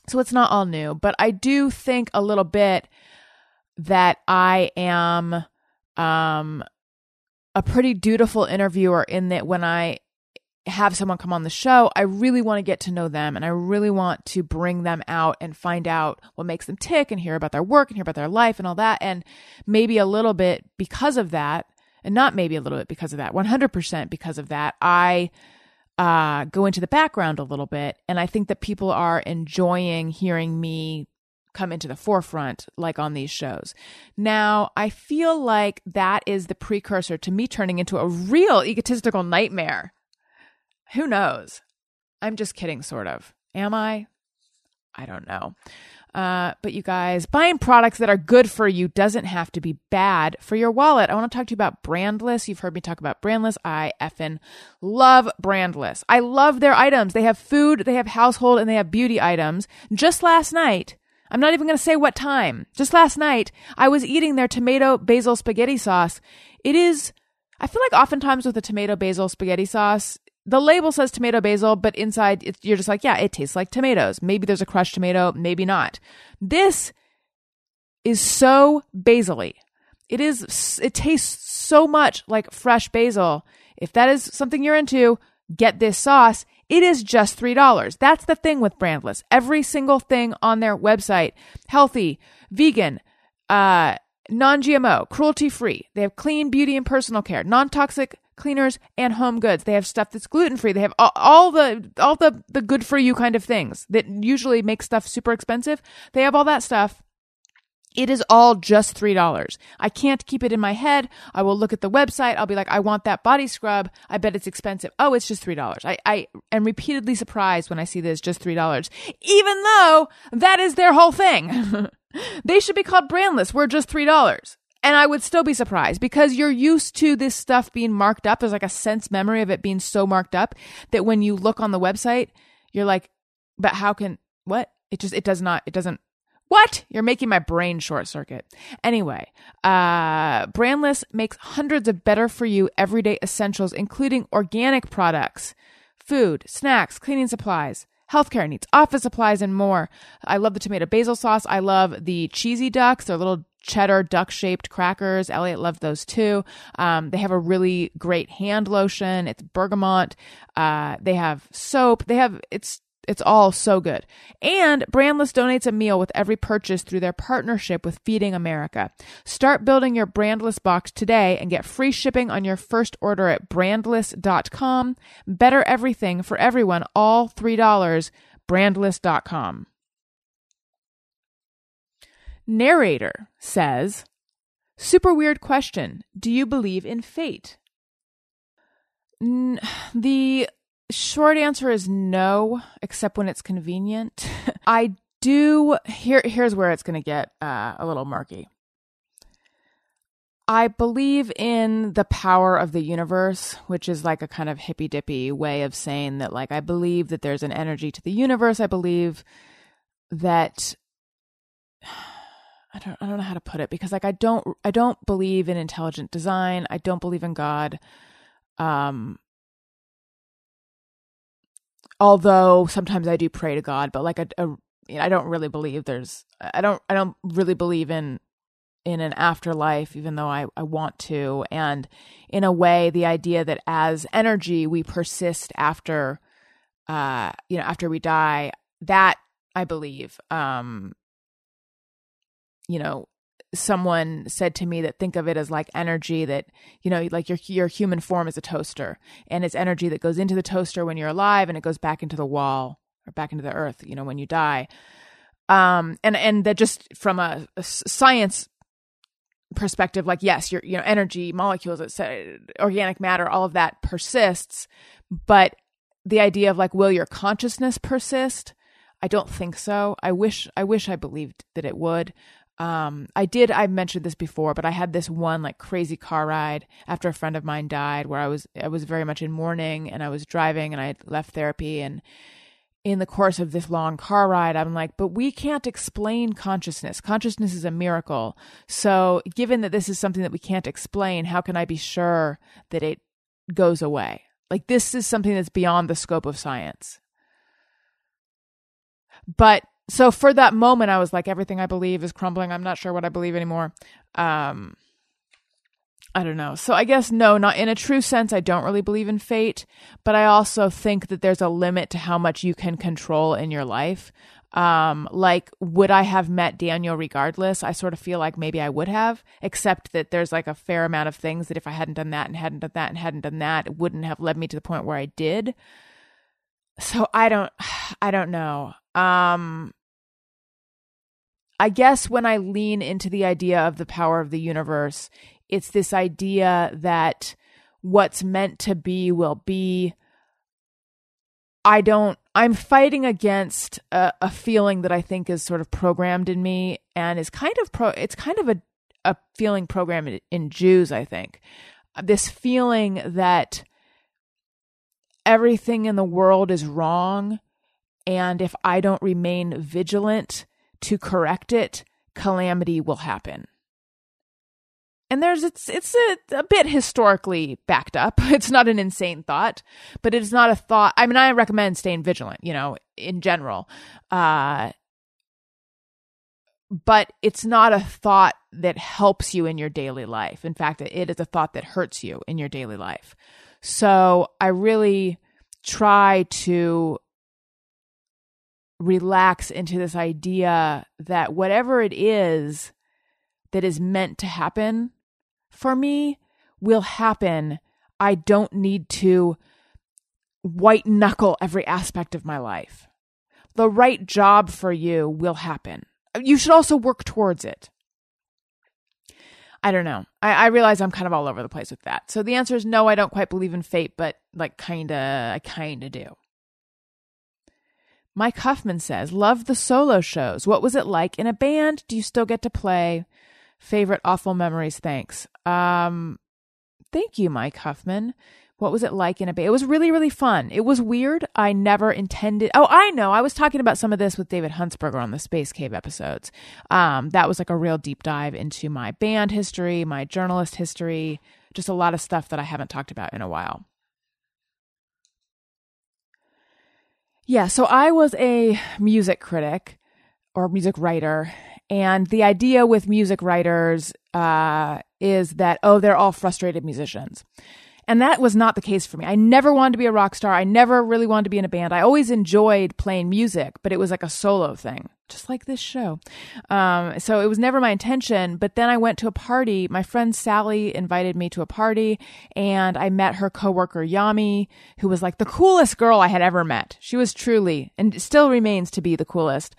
So it's not all new, but I do think a little bit that I am um a pretty dutiful interviewer in that when I have someone come on the show, I really want to get to know them and I really want to bring them out and find out what makes them tick and hear about their work and hear about their life and all that. And maybe a little bit because of that, and not maybe a little bit because of that, 100% because of that, I uh, go into the background a little bit. And I think that people are enjoying hearing me come into the forefront like on these shows. Now, I feel like that is the precursor to me turning into a real egotistical nightmare. Who knows? I'm just kidding, sort of. Am I? I don't know. Uh, but you guys, buying products that are good for you doesn't have to be bad for your wallet. I want to talk to you about Brandless. You've heard me talk about Brandless. I effing love Brandless. I love their items. They have food, they have household, and they have beauty items. Just last night, I'm not even going to say what time. Just last night, I was eating their tomato basil spaghetti sauce. It is, I feel like oftentimes with the tomato basil spaghetti sauce, the label says tomato basil, but inside it's, you're just like, yeah, it tastes like tomatoes. Maybe there's a crushed tomato, maybe not. This is so basily. It is, it tastes so much like fresh basil. If that is something you're into, get this sauce. It is just $3. That's the thing with Brandless. Every single thing on their website, healthy, vegan, uh, non-GMO, cruelty-free. They have clean beauty and personal care, non-toxic cleaners and home goods. They have stuff that's gluten free. They have all, all, the all the the good for you kind of things that usually make stuff super expensive. They have all that stuff. It is all just $3. I can't keep it in my head. I will look at the website. I'll be like, I want that body scrub. I bet it's expensive. Oh, it's just $3. I, I am repeatedly surprised when I see this just $3, even though that is their whole thing. they should be called brandless. We're just $3. And I would still be surprised because you're used to this stuff being marked up. There's like a sense memory of it being so marked up that when you look on the website, you're like, but how can, what? It just, it does not, it doesn't, what? You're making my brain short circuit. Anyway, uh, Brandless makes hundreds of better for you everyday essentials, including organic products, food, snacks, cleaning supplies, healthcare needs, office supplies, and more. I love the tomato basil sauce. I love the cheesy ducks. They're little cheddar duck shaped crackers. Elliot loved those too. Um, they have a really great hand lotion. It's bergamot. Uh, they have soap. They have, it's, it's all so good. And Brandless donates a meal with every purchase through their partnership with Feeding America. Start building your Brandless box today and get free shipping on your first order at brandless.com. Better everything for everyone, all $3. Brandless.com. Narrator says, Super weird question. Do you believe in fate? N- the short answer is no, except when it's convenient. I do here here's where it's going to get uh, a little murky. I believe in the power of the universe, which is like a kind of hippy dippy way of saying that, like, I believe that there's an energy to the universe. I believe that I don't I don't know how to put it because like I don't I don't believe in intelligent design. I don't believe in God. Um although sometimes I do pray to God, but like a, a you know, I don't really believe there's I don't I don't really believe in in an afterlife, even though I, I want to. And in a way, the idea that as energy we persist after, uh, you know, after we die, that I believe, um, you know, someone said to me that think of it as like energy that you know like your your human form is a toaster and it's energy that goes into the toaster when you're alive and it goes back into the wall or back into the earth you know when you die. Um and and that just from a, a science perspective like yes your you know energy molecules organic matter all of that persists but the idea of like will your consciousness persist? I don't think so. I wish i wish i believed that it would um i did I've mentioned this before but i had this one like crazy car ride after a friend of mine died where i was i was very much in mourning and i was driving and i left therapy and in the course of this long car ride, I'm like, but we can't explain consciousness. Consciousness is a miracle. So, given that this is something that we can't explain, how can I be sure that it goes away? Like, this is something that's beyond the scope of science. But so for that moment, I was like, everything I believe is crumbling. I'm not sure what I believe anymore. Um, I don't know. So I guess no, not in a true sense. I don't really believe in fate, but I also think that there's a limit to how much you can control in your life. Um, like, would I have met Daniel regardless? I sort of feel like maybe I would have, except that there's like a fair amount of things that if I hadn't done that and hadn't done that and hadn't done that, it wouldn't have led me to the point where I did. So I don't, I don't know. Um, I guess when I lean into the idea of the power of the universe, it's this idea that what's meant to be will be. I don't, I'm fighting against a, a, feeling that I think is sort of programmed in me and is kind of pro, it's kind of a, a feeling programmed in Jews, I think. This feeling that everything in the world is wrong. And if I don't remain vigilant to correct it, calamity will happen. And there's it's it's a, a, bit historically backed up. It's not an insane thought but it's not a thought i mean i recommend staying vigilant you know in general uh but it's not a thought that helps you in your daily life. In fact it is a thought that hurts you in your daily life. So i really try to relax into this idea that whatever it is that is meant to happen for me will happen. I don't need to white knuckle every aspect of my life. The right job for you will happen. You should also work towards it. I don't know. I, I realize I'm kind of all over the place with that. So the answer is no, I don't quite believe in fate, but like kinda, I kinda do. Mike Huffman says, Love the solo shows. What was it like in a band? Do you still get to play? Favorite awful memories, thanks. Um, thank you, Mike Huffman. What was it like in a band? It was really, really fun. It was weird. I never intended. Oh, I know. I was talking about some of this with David Huntsberger on the Space Cave episodes. Um, that was like a real deep dive into my band history, my journalist history, just a lot of stuff that I haven't talked about in a while. Yeah, so I was a music critic or music writer and the idea with music writers uh, is that, oh, they're all frustrated musicians. And that was not the case for me. I never wanted to be a rock star. I never really wanted to be in a band. I always enjoyed playing music, but it was like a solo thing, just like this show. Um, so it was never my intention. But then I went to a party. My friend Sally invited me to a party, and I met her coworker Yami, who was like the coolest girl I had ever met. She was truly, and still remains to be the coolest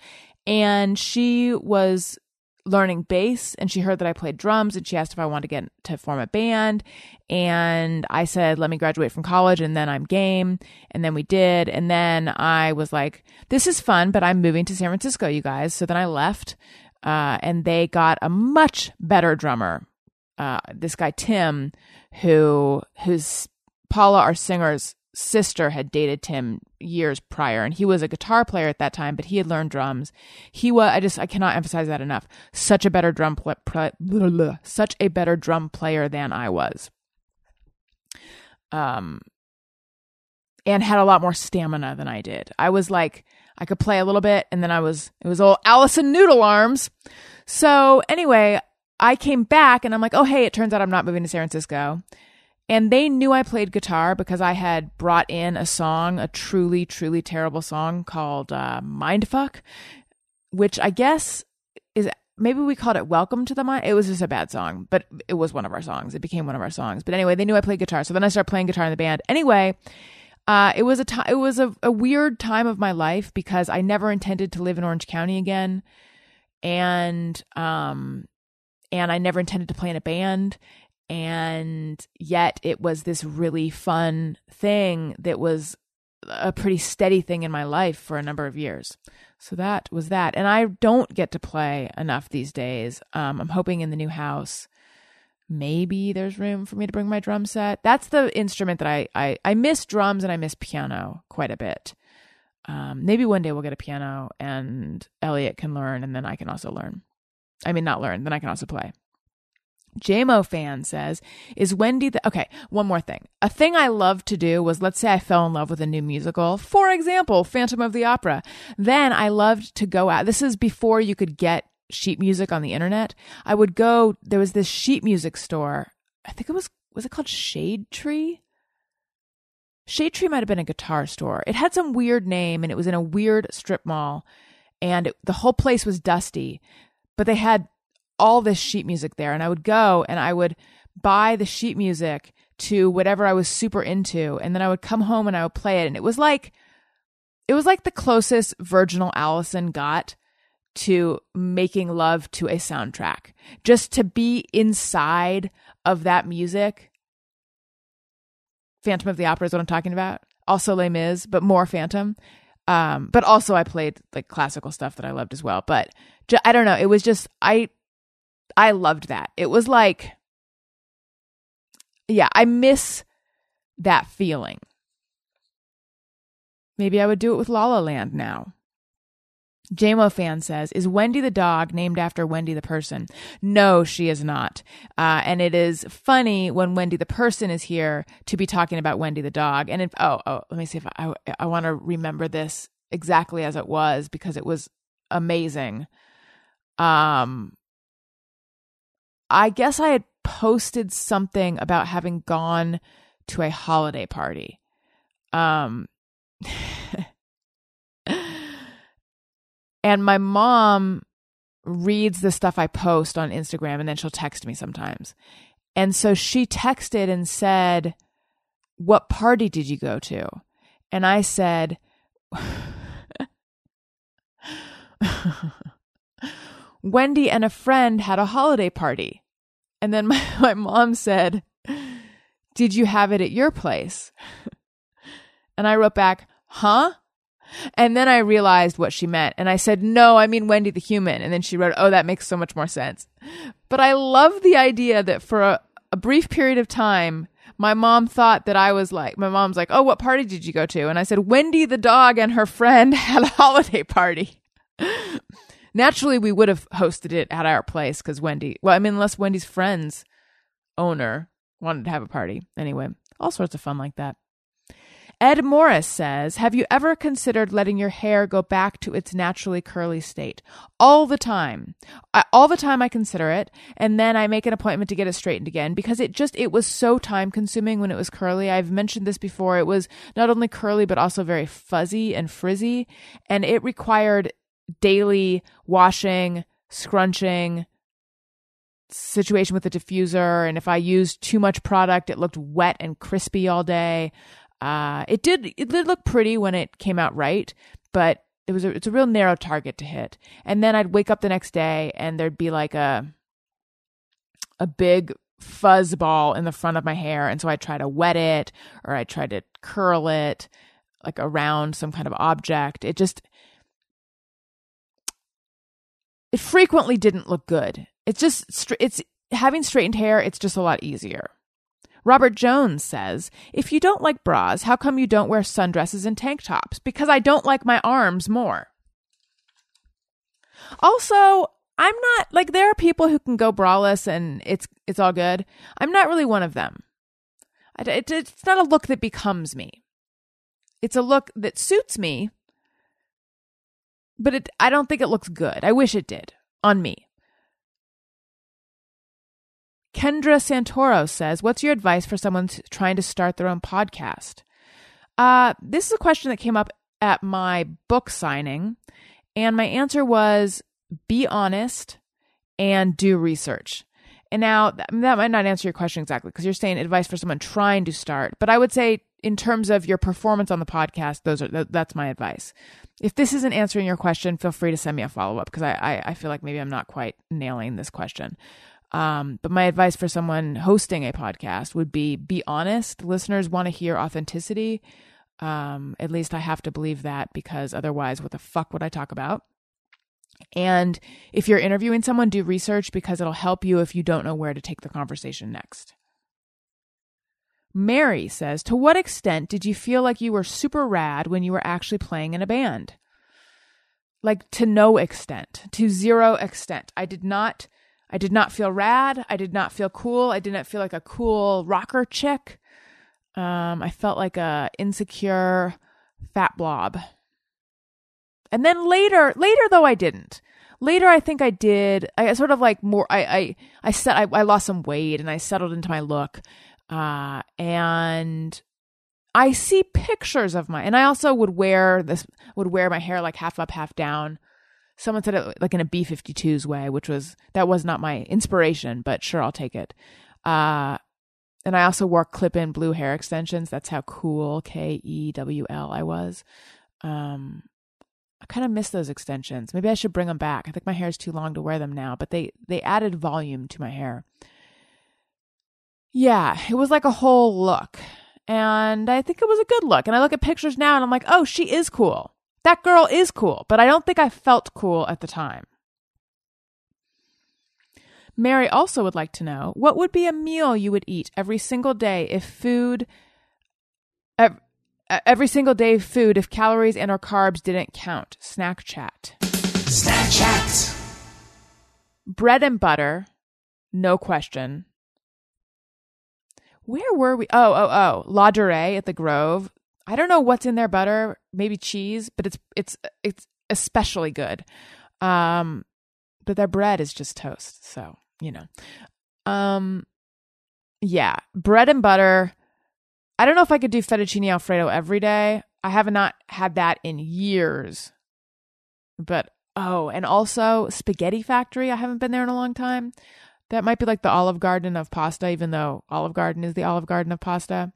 and she was learning bass and she heard that I played drums and she asked if I wanted to get to form a band. And I said let me graduate from college and then I'm game. And then we did. And then I was like this is fun but I'm moving to San Francisco you guys. So then I left uh, and they got a much better drummer uh, this guy Tim who who's Paula our singer's sister had dated Tim years prior and he was a guitar player at that time but he had learned drums. He was i just i cannot emphasize that enough. Such a better drum pl- pl- blah, blah, such a better drum player than i was. Um and had a lot more stamina than i did. I was like i could play a little bit and then i was it was all Alison noodle arms. So anyway i came back and i'm like oh hey it turns out i'm not moving to san francisco and they knew I played guitar because I had brought in a song, a truly, truly terrible song called uh, Mindfuck, which I guess is maybe we called it Welcome to the Mind. It was just a bad song, but it was one of our songs. It became one of our songs. But anyway, they knew I played guitar. So then I started playing guitar in the band. Anyway, uh, it was a time, it was a, a weird time of my life because I never intended to live in Orange County again. And, um, and I never intended to play in a band and yet it was this really fun thing that was a pretty steady thing in my life for a number of years. So that was that. And I don't get to play enough these days. Um, I'm hoping in the new house, maybe there's room for me to bring my drum set. That's the instrument that I, I, I miss drums and I miss piano quite a bit. Um, maybe one day we'll get a piano and Elliot can learn and then I can also learn. I mean, not learn, then I can also play. JMO fan says, is Wendy the okay? One more thing. A thing I love to do was let's say I fell in love with a new musical, for example, Phantom of the Opera. Then I loved to go out. This is before you could get sheet music on the internet. I would go, there was this sheet music store. I think it was, was it called Shade Tree? Shade Tree might have been a guitar store. It had some weird name and it was in a weird strip mall and it, the whole place was dusty, but they had all this sheet music there. And I would go and I would buy the sheet music to whatever I was super into. And then I would come home and I would play it. And it was like, it was like the closest Virginal Alison got to making love to a soundtrack. Just to be inside of that music. Phantom of the Opera is what I'm talking about. Also Les Mis, but more Phantom. Um, but also I played like classical stuff that I loved as well. But I don't know. It was just I I loved that. It was like, yeah, I miss that feeling. Maybe I would do it with La La Land now. JMO fan says, Is Wendy the dog named after Wendy the person? No, she is not. Uh, and it is funny when Wendy the person is here to be talking about Wendy the dog. And if, oh, oh, let me see if I, I, I want to remember this exactly as it was because it was amazing. Um, I guess I had posted something about having gone to a holiday party. Um, and my mom reads the stuff I post on Instagram and then she'll text me sometimes. And so she texted and said, What party did you go to? And I said, Wendy and a friend had a holiday party. And then my, my mom said, Did you have it at your place? And I wrote back, Huh? And then I realized what she meant. And I said, No, I mean Wendy the human. And then she wrote, Oh, that makes so much more sense. But I love the idea that for a, a brief period of time, my mom thought that I was like, my mom's like, Oh, what party did you go to? And I said, Wendy the dog and her friend had a holiday party. Naturally, we would have hosted it at our place because Wendy, well, I mean, unless Wendy's friends owner wanted to have a party. Anyway, all sorts of fun like that. Ed Morris says, Have you ever considered letting your hair go back to its naturally curly state? All the time. I, all the time I consider it, and then I make an appointment to get it straightened again because it just, it was so time consuming when it was curly. I've mentioned this before. It was not only curly, but also very fuzzy and frizzy, and it required daily washing, scrunching situation with the diffuser. And if I used too much product, it looked wet and crispy all day. Uh, it did it did look pretty when it came out right, but it was a, it's a real narrow target to hit. And then I'd wake up the next day and there'd be like a a big fuzz ball in the front of my hair and so I'd try to wet it or I'd try to curl it like around some kind of object. It just it frequently didn't look good. It's just it's having straightened hair, it's just a lot easier. Robert Jones says, If you don't like bras, how come you don't wear sundresses and tank tops? Because I don't like my arms more. Also, I'm not like there are people who can go braless and it's it's all good. I'm not really one of them. It, it's not a look that becomes me. It's a look that suits me, but it, I don't think it looks good. I wish it did on me. Kendra Santoro says, What's your advice for someone trying to start their own podcast? Uh, this is a question that came up at my book signing, and my answer was be honest and do research. And now that, might not answer your question exactly because you're saying advice for someone trying to start, but I would say in terms of your performance on the podcast, those are that's my advice. If this isn't answering your question, feel free to send me a follow up because I, I, I feel like maybe I'm not quite nailing this question. Um, but my advice for someone hosting a podcast would be be honest. Listeners want to hear authenticity. Um, at least I have to believe that because otherwise, what the fuck would I talk about? And if you're interviewing someone, do research because it'll help you if you don't know where to take the conversation next. Mary says, To what extent did you feel like you were super rad when you were actually playing in a band? Like to no extent, to zero extent. I did not I did not feel rad. I did not feel cool. I did not feel like a cool rocker chick. Um, I felt like a insecure fat blob. And then later, later though I didn't. Later I think I did. I sort of like more. I I I set. I, I lost some weight and I settled into my look. Uh, and I see pictures of my. And I also would wear this. Would wear my hair like half up, half down someone said it like in a B52's way, which was that was not my inspiration, but sure, I'll take it. Uh, and I also wore clip in blue hair extensions. That's how cool K E W L I was. Um, I kind of miss those extensions. Maybe I should bring them back. I think my hair is too long to wear them now, but they they added volume to my hair. Yeah, it was like a whole look. And I think it was a good look. And I look at pictures now and I'm like, "Oh, she is cool." that girl is cool, but I don't think I felt cool at the time. Mary also would like to know what would be a meal you would eat every single day if food every single day food if calories and or carbs didn't count. Snack chat.
Snack chat.
Bread and butter, no question. Where were we? Oh, oh, oh. Ladurée at the Grove. I don't know what's in their butter, maybe cheese, but it's it's it's especially good. Um but their bread is just toast, so, you know. Um yeah, bread and butter. I don't know if I could do fettuccine alfredo every day. I have not had that in years. But oh, and also Spaghetti Factory. I haven't been there in a long time. That might be like the Olive Garden of pasta, even though Olive Garden is the Olive Garden of pasta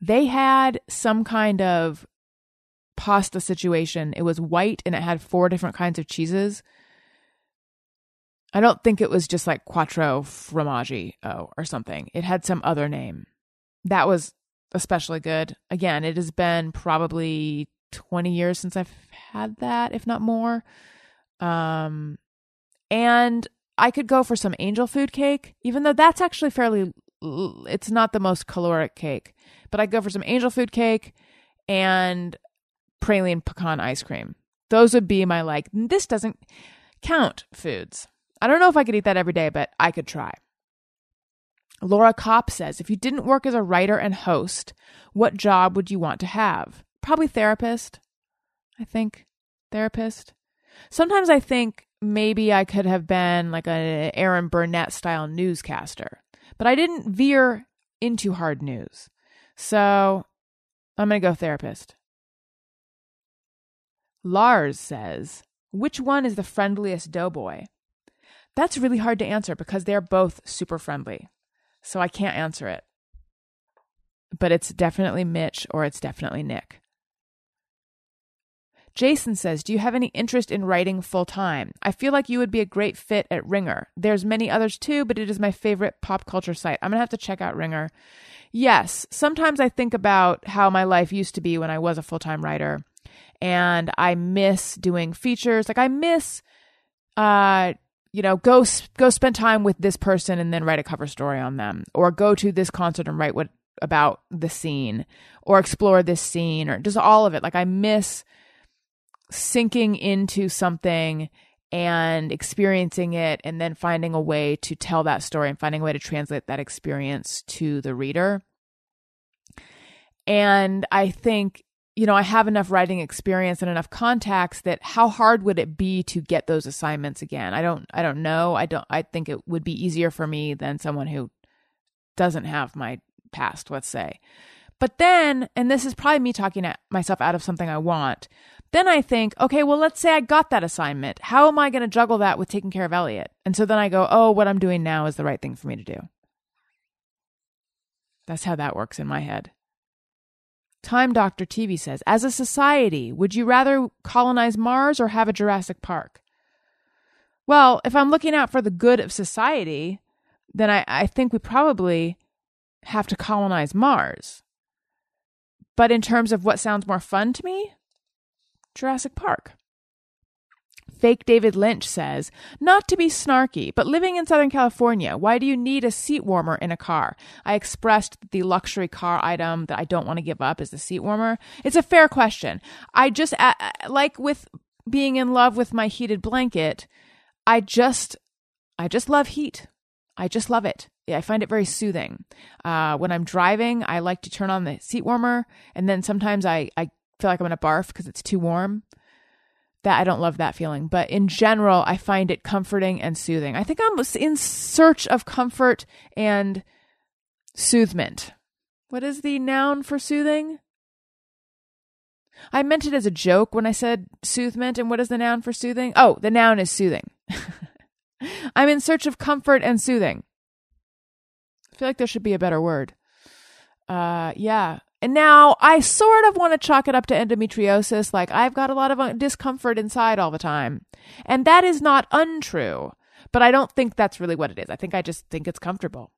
they had some kind of pasta situation. It was white and it had four different kinds of cheeses. I don't think it was just like quattro formaggi oh, or something. It had some other name. That was especially good. Again, it has been probably 20 years since I've had that, if not more. Um and I could go for some angel food cake, even though that's actually fairly it's not the most caloric cake. But I go for some angel food cake and praline pecan ice cream. Those would be my like, this doesn't count foods. I don't know if I could eat that every day, but I could try. Laura Kopp says, if you didn't work as a writer and host, what job would you want to have? Probably therapist. I think therapist. Sometimes I think maybe I could have been like an Erin Burnett style newscaster, but I didn't veer into hard news. So I'm going to go therapist. Lars says, which one is the friendliest doughboy? That's really hard to answer because they're both super friendly. So I can't answer it. But it's definitely Mitch or it's definitely Nick. Jason says, "Do you have any interest in writing full time? I feel like you would be a great fit at Ringer. There's many others too, but it is my favorite pop culture site. I'm going to have to check out Ringer." Yes, sometimes I think about how my life used to be when I was a full-time writer, and I miss doing features. Like I miss uh you know, go go spend time with this person and then write a cover story on them, or go to this concert and write what about the scene, or explore this scene, or just all of it. Like I miss sinking into something and experiencing it, and then finding a way to tell that story and finding a way to translate that experience to the reader. And I think you know, I have enough writing experience and enough contacts that how hard would it be to get those assignments again? I don't I don't know. I don't I think it would be easier for me than someone who doesn't have my past, let's say. But then, and this is probably me talking at myself out of something I want. Then I think, okay, well, let's say I got that assignment. How am I going to juggle that with taking care of Elliot? And so then I go, oh, what I'm doing now is the right thing for me to do. That's how that works in my head. Time Doctor TV says, as a society, would you rather colonize Mars or have a Jurassic Park? Well, if I'm looking out for the good of society, then I, I think we probably have to colonize Mars. But in terms of what sounds more fun to me, Jurassic Park. Fake David Lynch says, Not to be snarky, but living in Southern California, why do you need a seat warmer in a car? I expressed the luxury car item that I don't want to give up is the seat warmer. It's a fair question. I just, like with being in love with my heated blanket, I just, I just love heat. I just love it. Yeah, I find it very soothing. Uh, when I'm driving, I like to turn on the seat warmer, and then sometimes I, I feel like I'm going to barf because it's too warm that I don't love that feeling. But in general, I find it comforting and soothing. I think I'm in search of comfort and soothment. What is the noun for soothing? I meant it as a joke when I said soothment. And what is the noun for soothing? Oh, the noun is soothing. I'm in search of comfort and soothing. I feel like there should be a better word. Uh, yeah. And now I sort of want to chalk it up to endometriosis. Like I've got a lot of uh, discomfort inside all the time. And that is not untrue. But I don't think that's really what it is. I think I just think it's comfortable.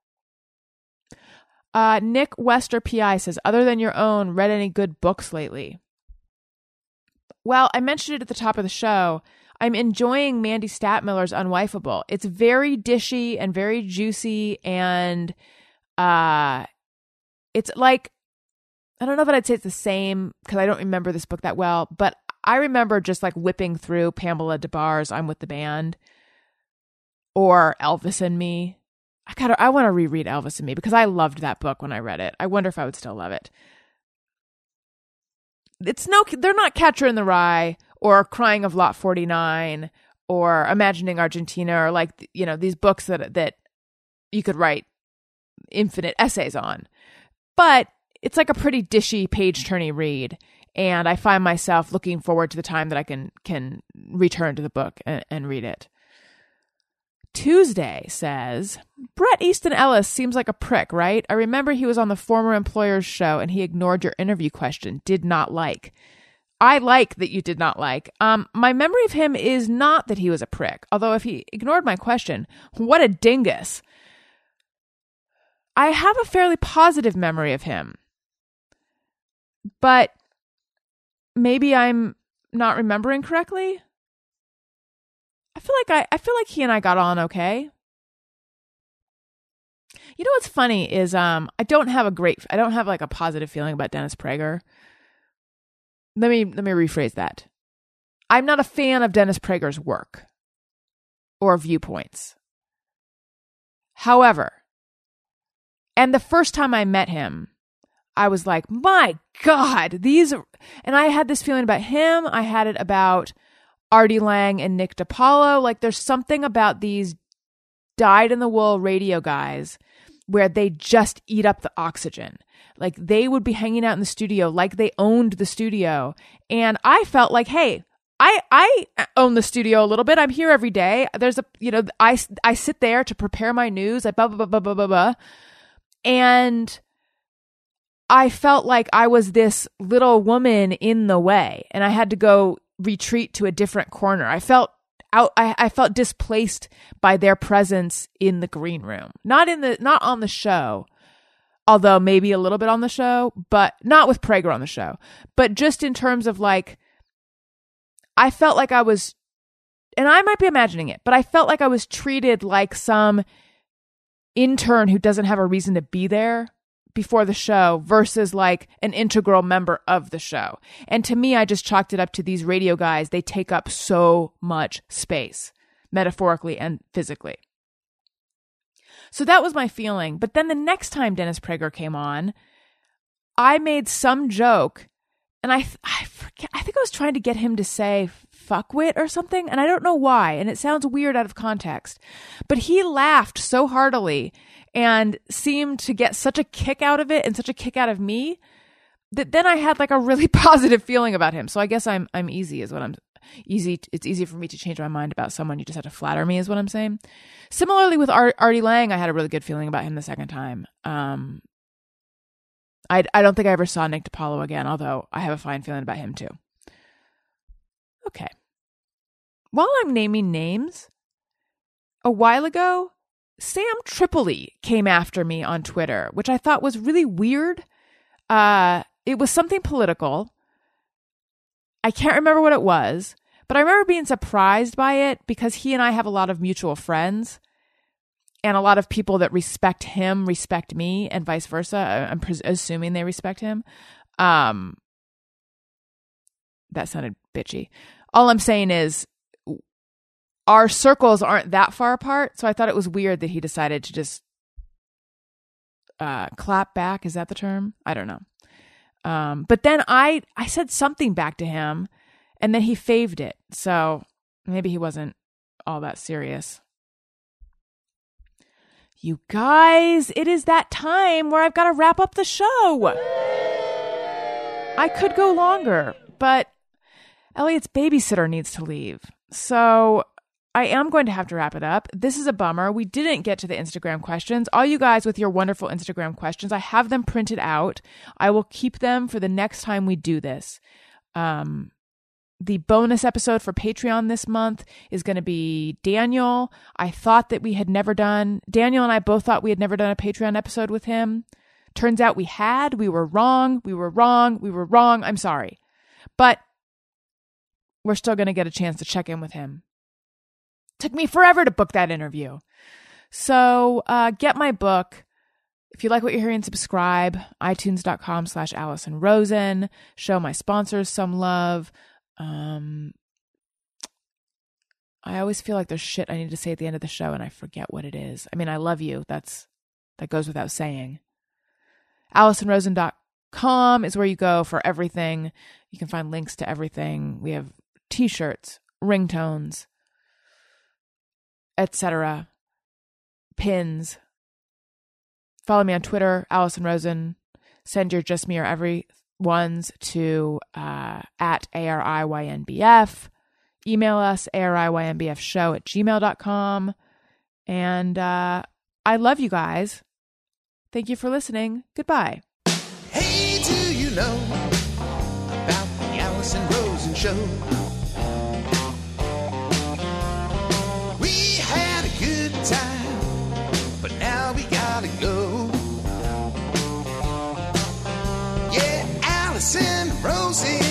Uh, Nick Wester PI says, other than your own, read any good books lately? Well, I mentioned it at the top of the show. I'm enjoying Mandy Stadtmiller's Unwifeable. It's very dishy and very juicy and uh it's like I don't know if I'd say it's the same because I don't remember this book that well, but I remember just like whipping through Pamela Des Barres' I'm with the band or Elvis and Me. I gotta I want to reread Elvis and Me because I loved that book when I read it. I wonder if I would still love it. It's no they're not Catcher in the Rye or Crying of Lot 49 or Imagining Argentina or like you know these books that that you could write infinite essays on. But it's like a pretty dishy page turny read and i find myself looking forward to the time that i can can return to the book and, and read it tuesday says bret easton ellis seems like a prick right i remember he was on the former employer's show and he ignored your interview question did not like I like that you did not like. Um, my memory of him is not that he was a prick, although if he ignored my question, what a dingus. I have a fairly positive memory of him. But maybe I'm not remembering correctly. I feel like I, I feel like he and I got on okay. You know what's funny is um I don't have a great I don't have like a positive feeling about Dennis Prager. Let me let me rephrase that. I'm not a fan of Dennis Prager's work or viewpoints. However, and the first time I met him, I was like, my God, these and I had this feeling about him. I had it about Artie Lange and Nick DiPaolo. Like there's something about these dyed in the wool radio guys where they just eat up the oxygen. Like they would be hanging out in the studio like they owned the studio. And I felt like, hey, I I own the studio a little bit. I'm here every day. There's a you know I I sit there to prepare my news. I blah blah blah blah blah blah, and I felt like I was this little woman in the way and I had to go retreat to a different corner. I felt out I, I felt displaced by their presence in the green room. Not in the not on the show, although maybe a little bit on the show, but not with Prager on the show. But just in terms of like I felt like I was and I might be imagining it, but I felt like I was treated like some intern who doesn't have a reason to be there before the show versus like an integral member of the show. And to me, I just chalked it up to these radio guys. They take up so much space, metaphorically and physically. So that was my feeling. But then the next time Dennis Prager came on, I made some joke and I, I forget, I think I was trying to get him to say fuckwit or something. And I don't know why. And it sounds weird out of context, but he laughed so heartily and seemed to get such a kick out of it and such a kick out of me that then I had like a really positive feeling about him. So I guess I'm I'm easy is what I'm easy it's easy for me to change my mind about someone you just have to flatter me is what I'm saying. Similarly with Art, Artie Lange, I had a really good feeling about him the second time. Um I I don't think I ever saw Nick DiPaolo again, although I have a fine feeling about him too. Okay. While I'm naming names, a while ago, Sam Tripoli came after me on Twitter, which I thought was really weird. Uh, it was something political. I can't remember what it was, but I remember being surprised by it because he and I have a lot of mutual friends and a lot of people that respect him respect me and vice versa. I'm pres- assuming they respect him. Um, that sounded bitchy. All I'm saying is our circles aren't that far apart, so I thought it was weird that he decided to just uh, clap back. Is that the term? I don't know. Um, but then I I said something back to him, and then he faved it. So maybe he wasn't all that serious. You guys, it is that time where I've got to wrap up the show. I could go longer, but Elliot's babysitter needs to leave. So I am going to have to wrap it up. This is a bummer. We didn't get to the Instagram questions. All you guys with your wonderful Instagram questions, I have them printed out. I will keep them for the next time we do this. Um, the bonus episode for Patreon this month is going to be Daniel. I thought that we had never done, Daniel and I both thought we had never done a Patreon episode with him. Turns out we had. We were wrong. We were wrong. We were wrong. I'm sorry. But we're still going to get a chance to check in with him Took me forever to book that interview. So uh, get my book. If you like what you're hearing, subscribe. iTunes.com slash Alison Rosen. Show my sponsors some love. Um, I always feel like there's shit I need to say at the end of the show and I forget what it is. I mean, I love you. That's that goes without saying. AlisonRosen.com is where you go for everything. You can find links to everything. We have t-shirts, ringtones, etc. Pins. Follow me on Twitter, Alison Rosen. Send your just me or every ones to uh, at ARIYNBF. Email us, ARIYNBFshow at gmail.com. And uh, I love you guys. Thank you for listening. Goodbye.
Hey, do you know about the Alison Rosen show? Rosie.